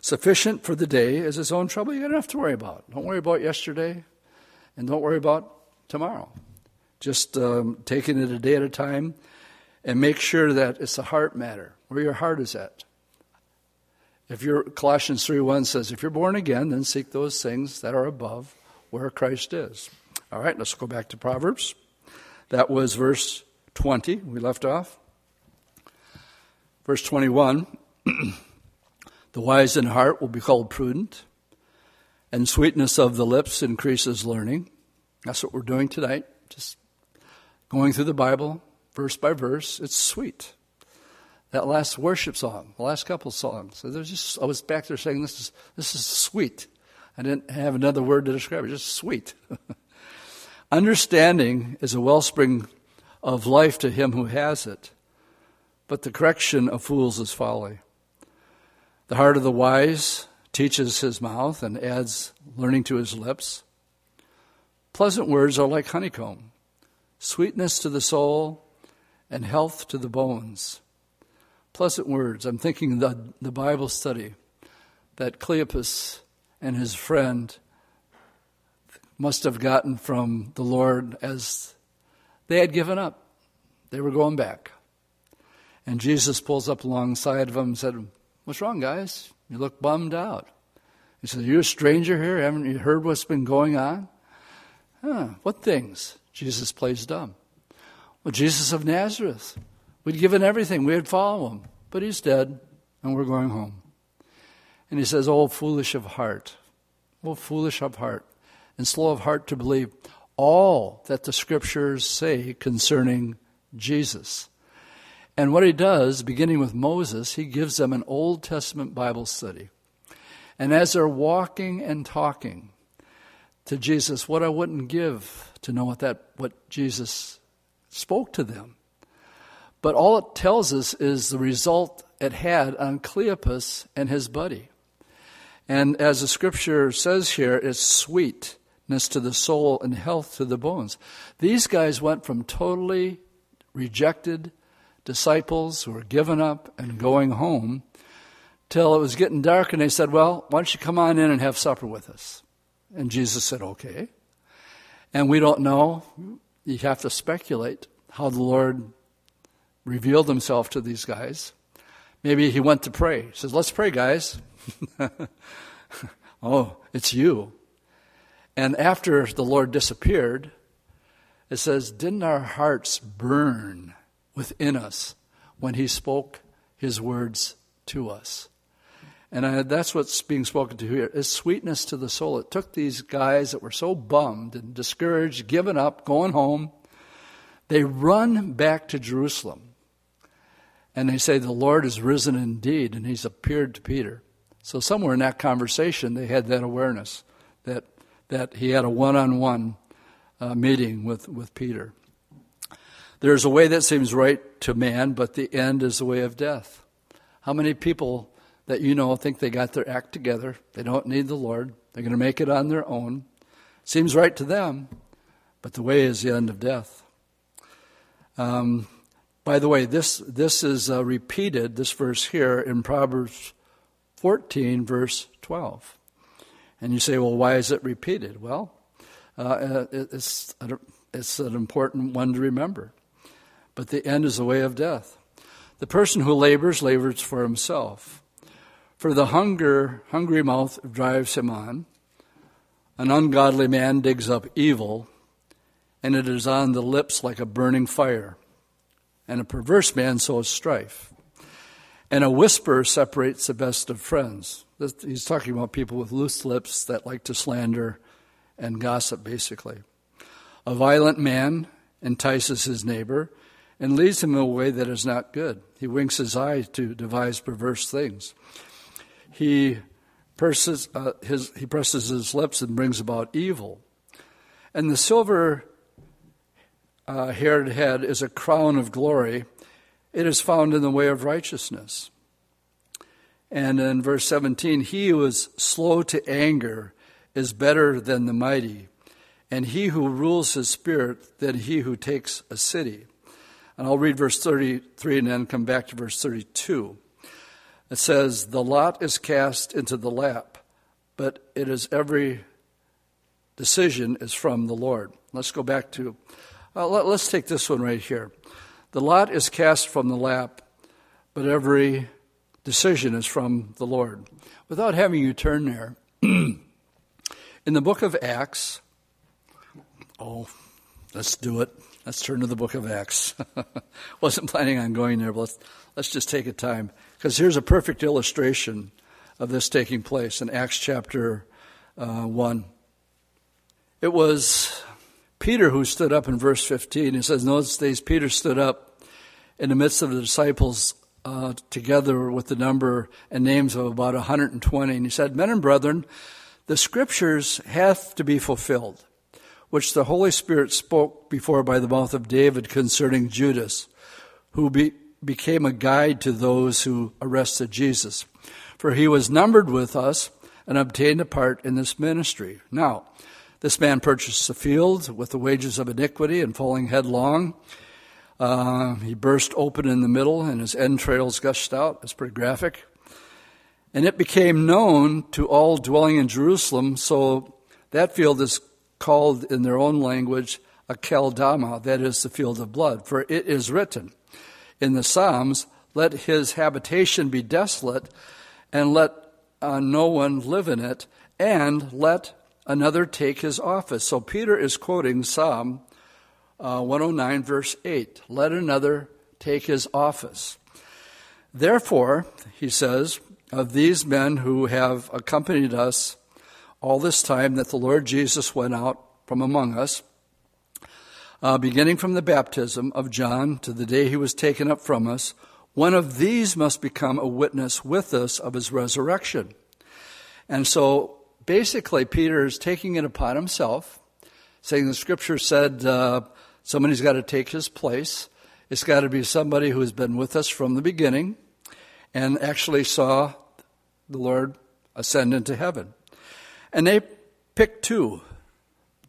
Sufficient for the day is its own trouble. You got enough to worry about. Don't worry about yesterday, and don't worry about tomorrow. Just um, taking it a day at a time and make sure that it's a heart matter, where your heart is at. If you're, Colossians 3.1 says, if you're born again, then seek those things that are above where Christ is. All right, let's go back to Proverbs. That was verse 20, we left off. Verse 21 The wise in heart will be called prudent, and sweetness of the lips increases learning. That's what we're doing tonight. Just going through the Bible, verse by verse, it's sweet. That last worship song, the last couple songs, there's just I was back there saying this is this is sweet. I didn't have another word to describe it, just sweet. Understanding is a wellspring of life to him who has it, but the correction of fools is folly. The heart of the wise teaches his mouth and adds learning to his lips. Pleasant words are like honeycomb sweetness to the soul, and health to the bones. Pleasant words. I'm thinking the, the Bible study that Cleopas and his friend must have gotten from the Lord as they had given up. They were going back. And Jesus pulls up alongside of them and said, What's wrong, guys? You look bummed out. He said, You're a stranger here? Haven't you heard what's been going on? Huh, what things? Jesus plays dumb. Well, Jesus of Nazareth, we'd given everything, we'd follow him, but he's dead, and we're going home. And he says, Oh, foolish of heart, oh, foolish of heart, and slow of heart to believe all that the scriptures say concerning Jesus. And what he does, beginning with Moses, he gives them an Old Testament Bible study. And as they're walking and talking to Jesus, what I wouldn't give to know what that what Jesus spoke to them. But all it tells us is the result it had on Cleopas and his buddy. And as the scripture says here, it's sweetness to the soul and health to the bones. These guys went from totally rejected disciples who were given up and going home till it was getting dark and they said, Well, why don't you come on in and have supper with us? And Jesus said, Okay. And we don't know. You have to speculate how the Lord revealed himself to these guys. Maybe he went to pray. He says, Let's pray, guys. oh, it's you. And after the Lord disappeared, it says, Didn't our hearts burn within us when he spoke his words to us? And I, that's what's being spoken to here is sweetness to the soul. It took these guys that were so bummed and discouraged, given up, going home. They run back to Jerusalem. And they say, The Lord is risen indeed, and he's appeared to Peter. So somewhere in that conversation, they had that awareness that, that he had a one on one meeting with, with Peter. There's a way that seems right to man, but the end is the way of death. How many people that you know think they got their act together. They don't need the Lord. They're going to make it on their own. Seems right to them, but the way is the end of death. Um, by the way, this, this is uh, repeated, this verse here, in Proverbs 14, verse 12. And you say, well, why is it repeated? Well, uh, uh it's, it's an important one to remember. But the end is the way of death. The person who labors, labors for himself. For the hunger, hungry mouth drives him on. An ungodly man digs up evil, and it is on the lips like a burning fire. And a perverse man sows strife. And a whisper separates the best of friends. He's talking about people with loose lips that like to slander and gossip, basically. A violent man entices his neighbor and leads him in a way that is not good. He winks his eye to devise perverse things he presses, uh, his, he presses his lips and brings about evil. And the silver uh, haired head is a crown of glory. It is found in the way of righteousness. And in verse 17, he who is slow to anger is better than the mighty, and he who rules his spirit than he who takes a city. And I'll read verse 33 and then come back to verse 32. It says, The lot is cast into the lap, but it is every decision is from the Lord. Let's go back to, uh, let, let's take this one right here. The lot is cast from the lap, but every decision is from the Lord. Without having you turn there, in the book of Acts, oh, let's do it. Let's turn to the book of Acts. Wasn't planning on going there, but let's, let's just take a time. Because here's a perfect illustration of this taking place in Acts chapter uh, 1. It was Peter who stood up in verse 15. He says, In those days, Peter stood up in the midst of the disciples uh, together with the number and names of about 120. And he said, Men and brethren, the scriptures have to be fulfilled, which the Holy Spirit spoke before by the mouth of David concerning Judas, who be, became a guide to those who arrested Jesus. For he was numbered with us and obtained a part in this ministry. Now, this man purchased a field with the wages of iniquity and falling headlong. Uh, he burst open in the middle and his entrails gushed out. It's pretty graphic. And it became known to all dwelling in Jerusalem, so that field is called in their own language Akeldama, that is the field of blood. For it is written, in the Psalms, let his habitation be desolate, and let uh, no one live in it, and let another take his office. So Peter is quoting Psalm uh, 109, verse 8. Let another take his office. Therefore, he says, of these men who have accompanied us all this time that the Lord Jesus went out from among us, uh, beginning from the baptism of John to the day he was taken up from us, one of these must become a witness with us of his resurrection. And so basically, Peter is taking it upon himself, saying the scripture said uh, somebody's got to take his place. It's got to be somebody who has been with us from the beginning and actually saw the Lord ascend into heaven. And they picked two.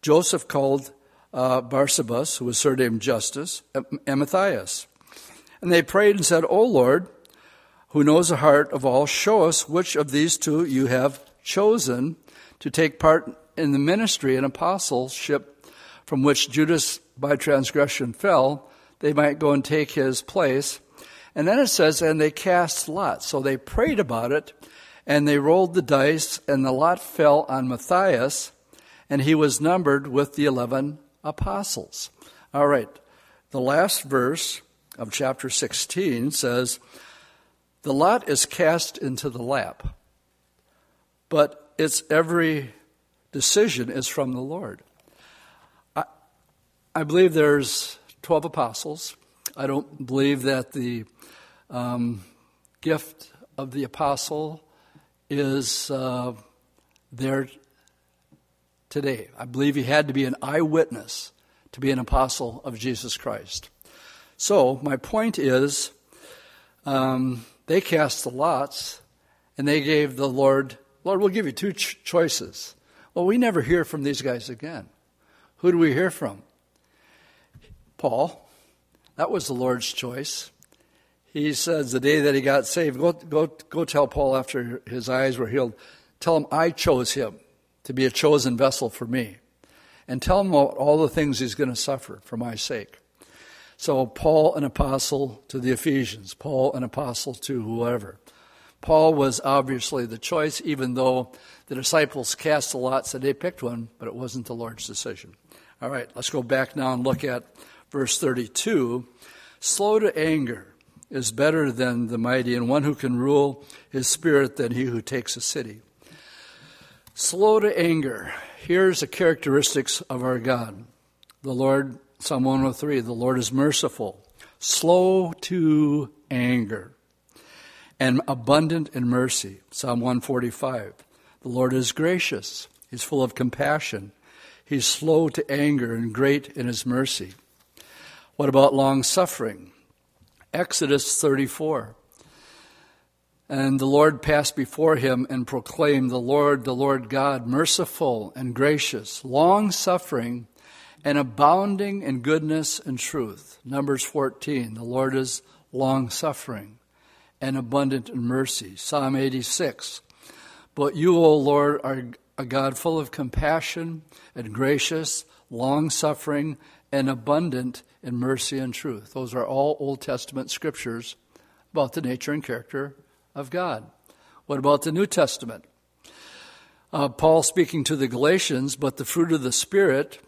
Joseph called uh, Barsabas, who was surnamed Justus, and Matthias. And they prayed and said, O Lord, who knows the heart of all, show us which of these two you have chosen to take part in the ministry and apostleship from which Judas by transgression fell, they might go and take his place. And then it says, and they cast lots. So they prayed about it, and they rolled the dice, and the lot fell on Matthias, and he was numbered with the eleven apostles. All right, the last verse of chapter 16 says, The lot is cast into the lap, but its every decision is from the Lord. I, I believe there's 12 apostles. I don't believe that the um, gift of the apostle is uh, there today. I believe he had to be an eyewitness to be an apostle of Jesus Christ. So, my point is, um, they cast the lots and they gave the Lord, Lord, we'll give you two ch- choices. Well, we never hear from these guys again. Who do we hear from? Paul. That was the Lord's choice. He says the day that he got saved, go, go, go tell Paul after his eyes were healed, tell him I chose him to be a chosen vessel for me. And tell him all the things he's going to suffer for my sake. So, Paul, an apostle to the Ephesians, Paul, an apostle to whoever. Paul was obviously the choice, even though the disciples cast a lot, said they picked one, but it wasn't the Lord's decision. All right, let's go back now and look at verse 32. Slow to anger is better than the mighty, and one who can rule his spirit than he who takes a city. Slow to anger. Here's the characteristics of our God. The Lord Psalm 103 The Lord is merciful, slow to anger, and abundant in mercy. Psalm 145 The Lord is gracious, He's full of compassion, He's slow to anger and great in His mercy. What about long suffering? Exodus 34. And the Lord passed before him and proclaimed, The Lord, the Lord God, merciful and gracious, long suffering and abounding in goodness and truth. Numbers 14, the Lord is long suffering and abundant in mercy. Psalm 86, but you, O Lord, are a God full of compassion and gracious, long suffering, and abundant in mercy and truth. Those are all Old Testament scriptures about the nature and character of God. What about the New Testament? Uh, Paul speaking to the Galatians, but the fruit of the Spirit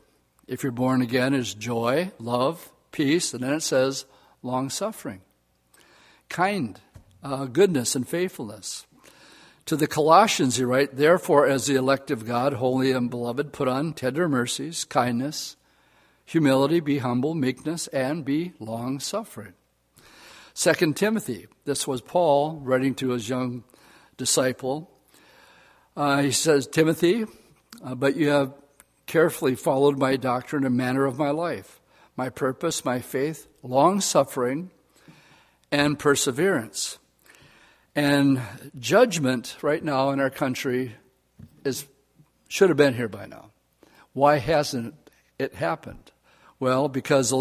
if you're born again, is joy, love, peace, and then it says long suffering, kind, uh, goodness, and faithfulness. To the Colossians, he writes, Therefore, as the elect of God, holy and beloved, put on tender mercies, kindness, humility, be humble, meekness, and be long suffering. Second Timothy, this was Paul writing to his young disciple. Uh, he says, Timothy, uh, but you have carefully followed my doctrine and manner of my life, my purpose, my faith, long suffering, and perseverance. And judgment right now in our country is should have been here by now. Why hasn't it happened? Well, because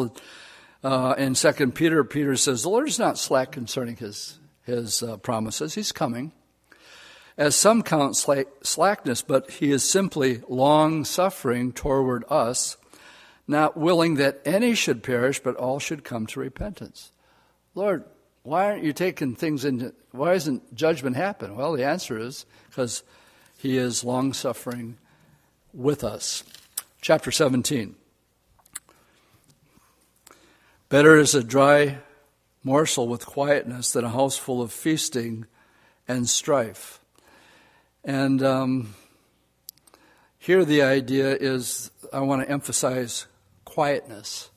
uh, in Second Peter, Peter says the Lord is not slack concerning his his uh, promises. He's coming as some count slackness, but he is simply long suffering toward us, not willing that any should perish, but all should come to repentance. Lord, why aren't you taking things into, why isn't judgment happen? Well, the answer is because he is long suffering with us. Chapter 17. Better is a dry morsel with quietness than a house full of feasting and strife. And um, here the idea is I want to emphasize quietness.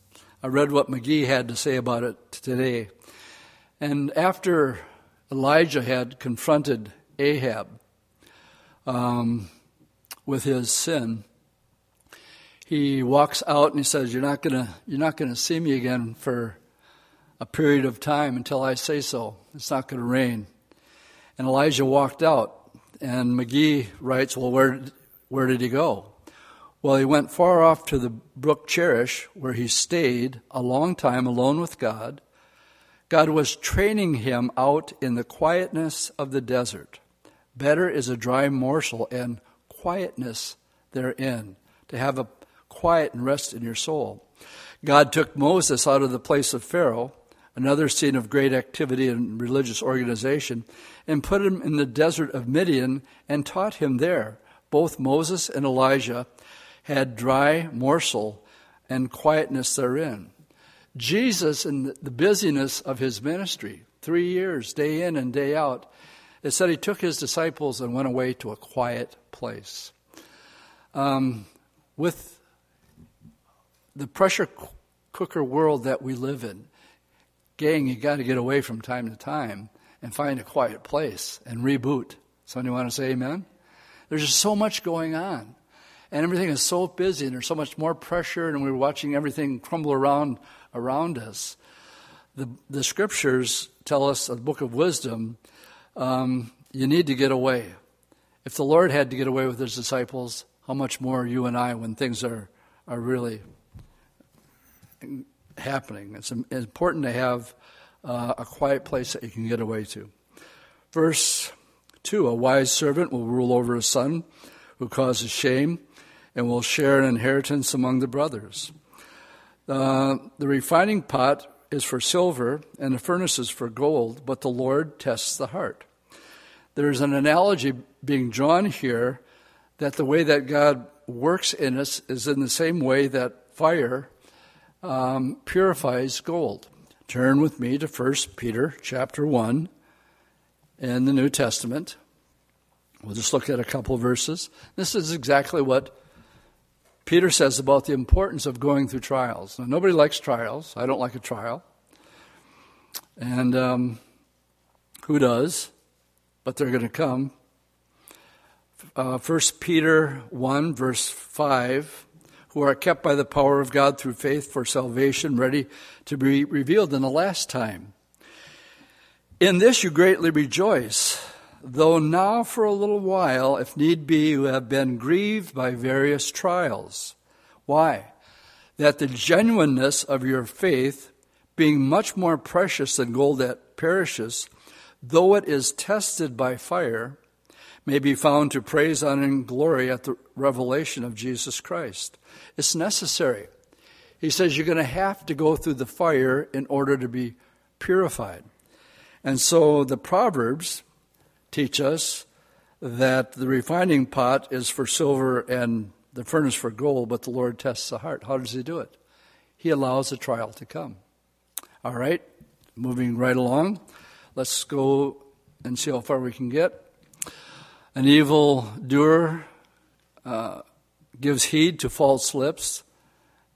I read what McGee had to say about it today. And after Elijah had confronted Ahab um, with his sin, he walks out and he says, "You're not gonna, you're not gonna see me again for a period of time until I say so. It's not to rain." And Elijah walked out. And McGee writes, Well, where, where did he go? Well, he went far off to the brook Cherith, where he stayed a long time alone with God. God was training him out in the quietness of the desert. Better is a dry morsel and quietness therein, to have a quiet and rest in your soul. God took Moses out of the place of Pharaoh, another scene of great activity and religious organization, and put him in the desert of Midian and taught him there. Both Moses and Elijah had dry morsel and quietness therein. Jesus, in the busyness of his ministry, three years, day in and day out, it said he took his disciples and went away to a quiet place. Um, with the pressure cooker world that we live in, gang, you got to get away from time to time and find a quiet place and reboot. Somebody want to say amen? There's just so much going on. And everything is so busy and there's so much more pressure and we're watching everything crumble around around us. The, the scriptures tell us, the book of wisdom, um, you need to get away. If the Lord had to get away with his disciples, how much more you and I when things are, are really happening? It's important to have uh, a quiet place that you can get away to. Verse 2 A wise servant will rule over a son who causes shame and will share an inheritance among the brothers. Uh, the refining pot is for silver and the furnace is for gold, but the Lord tests the heart. There's an analogy being drawn here that the way that God works in us is in the same way that fire um, purifies gold. Turn with me to 1 Peter chapter 1 in the New Testament. We'll just look at a couple verses. This is exactly what Peter says about the importance of going through trials. Now, nobody likes trials. I don't like a trial. And um, who does? But they're going to come. Uh, 1 Peter 1, verse 5 who are kept by the power of God through faith for salvation, ready to be revealed in the last time. In this you greatly rejoice, though now for a little while, if need be, you have been grieved by various trials. Why? That the genuineness of your faith, being much more precious than gold that perishes, though it is tested by fire, may be found to praise, honor, and glory at the revelation of Jesus Christ. It's necessary. He says you're going to have to go through the fire in order to be purified. And so the Proverbs teach us that the refining pot is for silver and the furnace for gold, but the Lord tests the heart. How does He do it? He allows a trial to come. All right, moving right along. Let's go and see how far we can get. An evil doer uh, gives heed to false lips,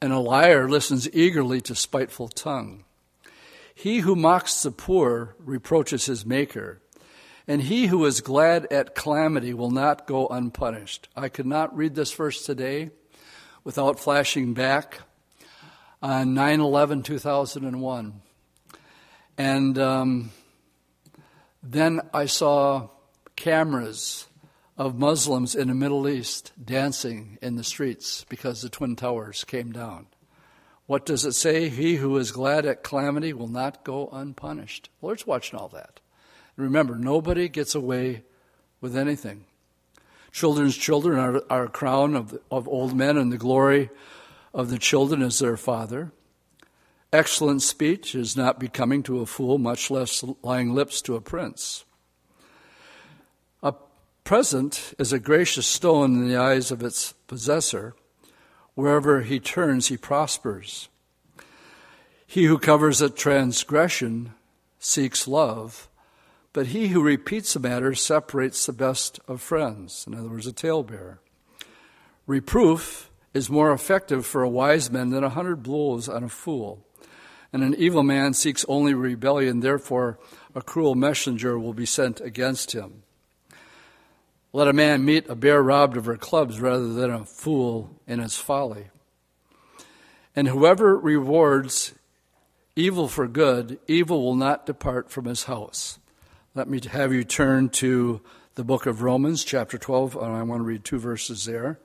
and a liar listens eagerly to spiteful tongue. He who mocks the poor reproaches his maker, and he who is glad at calamity will not go unpunished. I could not read this verse today without flashing back on 9 11 2001. And um, then I saw cameras of Muslims in the Middle East dancing in the streets because the Twin Towers came down. What does it say? He who is glad at calamity will not go unpunished. The Lord's watching all that. Remember, nobody gets away with anything. Children's children are, are a crown of, of old men, and the glory of the children is their father. Excellent speech is not becoming to a fool, much less lying lips to a prince. A present is a gracious stone in the eyes of its possessor. Wherever he turns, he prospers. He who covers a transgression seeks love, but he who repeats a matter separates the best of friends. In other words, a talebearer. Reproof is more effective for a wise man than a hundred blows on a fool. And an evil man seeks only rebellion, therefore, a cruel messenger will be sent against him. Let a man meet a bear robbed of her clubs rather than a fool in his folly. And whoever rewards evil for good, evil will not depart from his house. Let me have you turn to the book of Romans, chapter 12, and I want to read two verses there.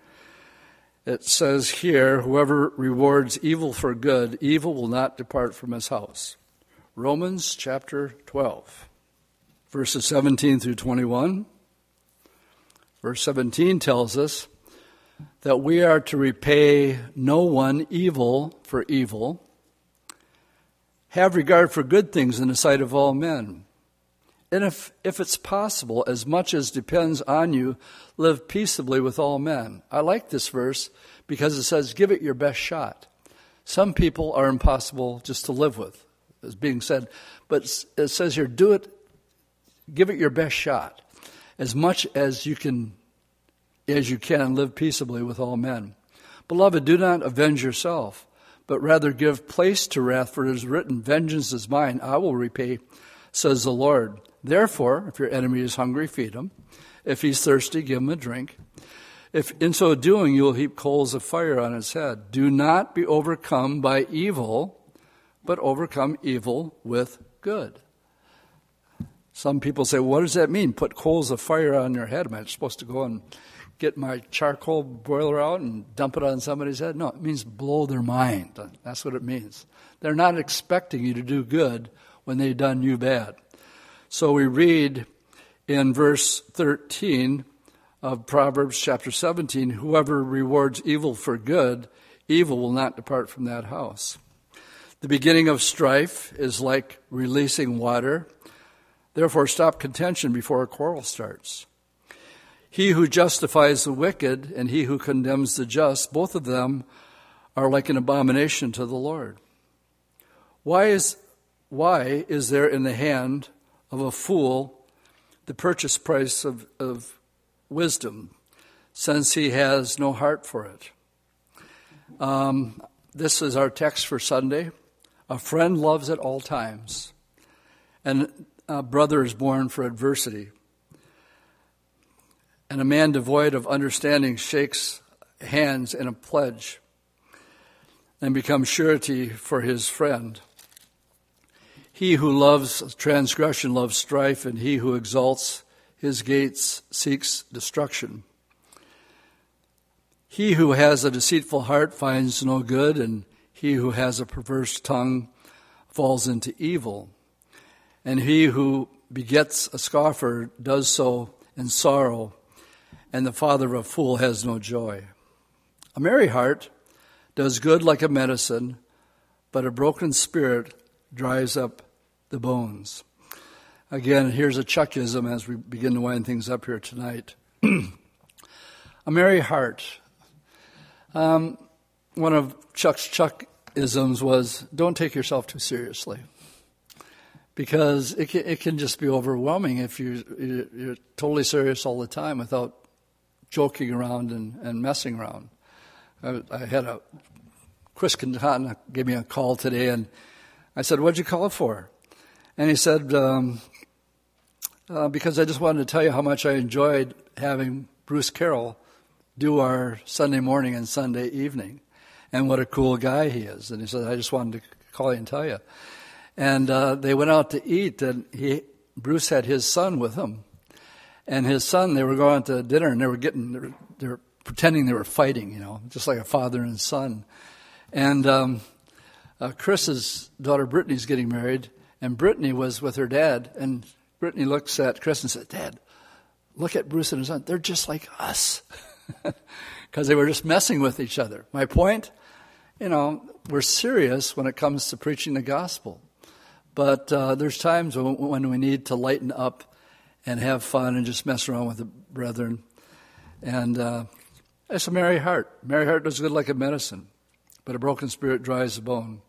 It says here, whoever rewards evil for good, evil will not depart from his house. Romans chapter 12, verses 17 through 21. Verse 17 tells us that we are to repay no one evil for evil. Have regard for good things in the sight of all men. And if, if it's possible, as much as depends on you, live peaceably with all men. I like this verse because it says, give it your best shot. Some people are impossible just to live with, as being said. But it says here, do it, give it your best shot. As much as you can, as you can, live peaceably with all men. Beloved, do not avenge yourself, but rather give place to wrath, for it is written, Vengeance is mine, I will repay, says the Lord. Therefore, if your enemy is hungry, feed him. If he's thirsty, give him a drink. If in so doing you will heap coals of fire on his head. Do not be overcome by evil, but overcome evil with good. Some people say, what does that mean? Put coals of fire on your head? Am I supposed to go and get my charcoal boiler out and dump it on somebody's head? No, it means blow their mind. That's what it means. They're not expecting you to do good when they've done you bad. So we read in verse 13 of Proverbs chapter 17 whoever rewards evil for good, evil will not depart from that house. The beginning of strife is like releasing water. Therefore, stop contention before a quarrel starts. He who justifies the wicked and he who condemns the just, both of them are like an abomination to the Lord. Why is, why is there in the hand of a fool the purchase price of, of wisdom, since he has no heart for it. Um, this is our text for Sunday. A friend loves at all times, and a brother is born for adversity. And a man devoid of understanding shakes hands in a pledge and becomes surety for his friend. He who loves transgression loves strife, and he who exalts his gates seeks destruction. He who has a deceitful heart finds no good, and he who has a perverse tongue falls into evil. And he who begets a scoffer does so in sorrow, and the father of a fool has no joy. A merry heart does good like a medicine, but a broken spirit dries up the bones. Again, here's a Chuckism as we begin to wind things up here tonight. a merry heart. Um, one of Chuck's Chuckisms was don't take yourself too seriously. Because it can, it can just be overwhelming if you, you're totally serious all the time without joking around and, and messing around. I, I had a, Chris Cantana gave me a call today and I said, What'd you call it for? And he said, um, uh, because I just wanted to tell you how much I enjoyed having Bruce Carroll do our Sunday morning and Sunday evening, and what a cool guy he is. And he said, I just wanted to call you and tell you. And uh, they went out to eat, and he Bruce had his son with him, and his son. They were going to dinner, and they were getting they were, they were pretending they were fighting, you know, just like a father and son. And um, uh, Chris's daughter Brittany's getting married, and Brittany was with her dad, and Brittany looks at Chris and said, Dad, look at Bruce and his son. They're just like us. Because they were just messing with each other. My point, you know, we're serious when it comes to preaching the gospel. But uh, there's times when, when we need to lighten up and have fun and just mess around with the brethren. And uh, it's a merry heart. Merry heart does good like a medicine, but a broken spirit dries the bone.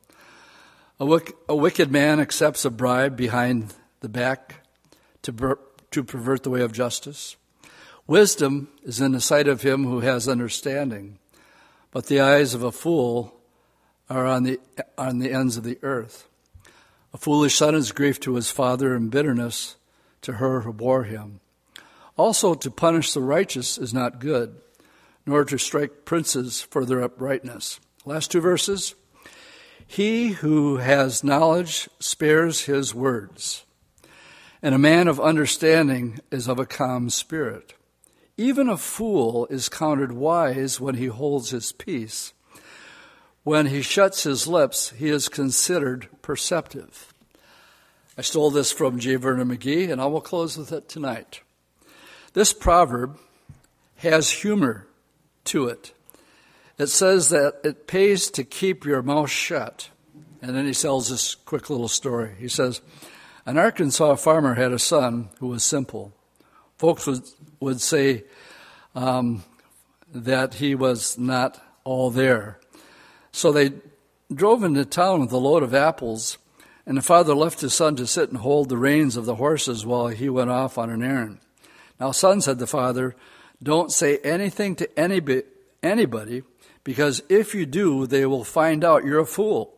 A, wick, a wicked man accepts a bribe behind the back to, per, to pervert the way of justice. Wisdom is in the sight of him who has understanding, but the eyes of a fool are on the, on the ends of the earth. A foolish son is grief to his father and bitterness to her who bore him. Also, to punish the righteous is not good, nor to strike princes for their uprightness. Last two verses. He who has knowledge spares his words, and a man of understanding is of a calm spirit. Even a fool is counted wise when he holds his peace. When he shuts his lips, he is considered perceptive. I stole this from J. Vernon McGee, and I will close with it tonight. This proverb has humor to it. It says that it pays to keep your mouth shut And then he tells this quick little story. He says, An Arkansas farmer had a son who was simple. Folks would, would say um, that he was not all there. So they drove into town with a load of apples, and the father left his son to sit and hold the reins of the horses while he went off on an errand. Now, son, said the father, don't say anything to anybody, because if you do, they will find out you're a fool.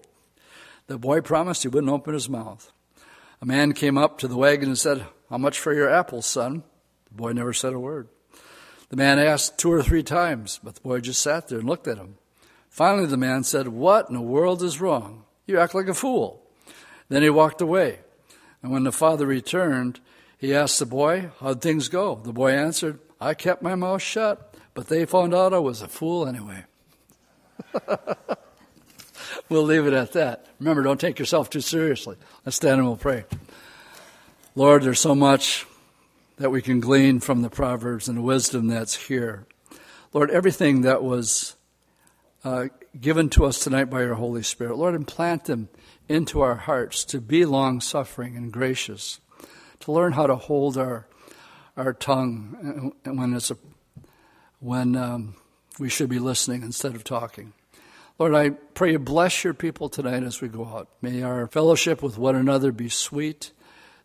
The boy promised he wouldn't open his mouth. A man came up to the wagon and said, How much for your apples, son? The boy never said a word. The man asked two or three times, but the boy just sat there and looked at him. Finally, the man said, What in the world is wrong? You act like a fool. Then he walked away. And when the father returned, he asked the boy, How'd things go? The boy answered, I kept my mouth shut, but they found out I was a fool anyway. we'll leave it at that. Remember, don't take yourself too seriously. Let's stand and we'll pray. Lord, there's so much that we can glean from the Proverbs and the wisdom that's here. Lord, everything that was uh, given to us tonight by your Holy Spirit, Lord, implant them into our hearts to be long suffering and gracious, to learn how to hold our our tongue when it's a, when um, we should be listening instead of talking. Lord, I pray you bless your people tonight as we go out. May our fellowship with one another be sweet.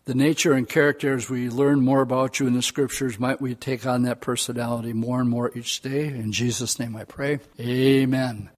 The nature and character as we learn more about you in the scriptures, might we take on that personality more and more each day. In Jesus' name I pray. Amen.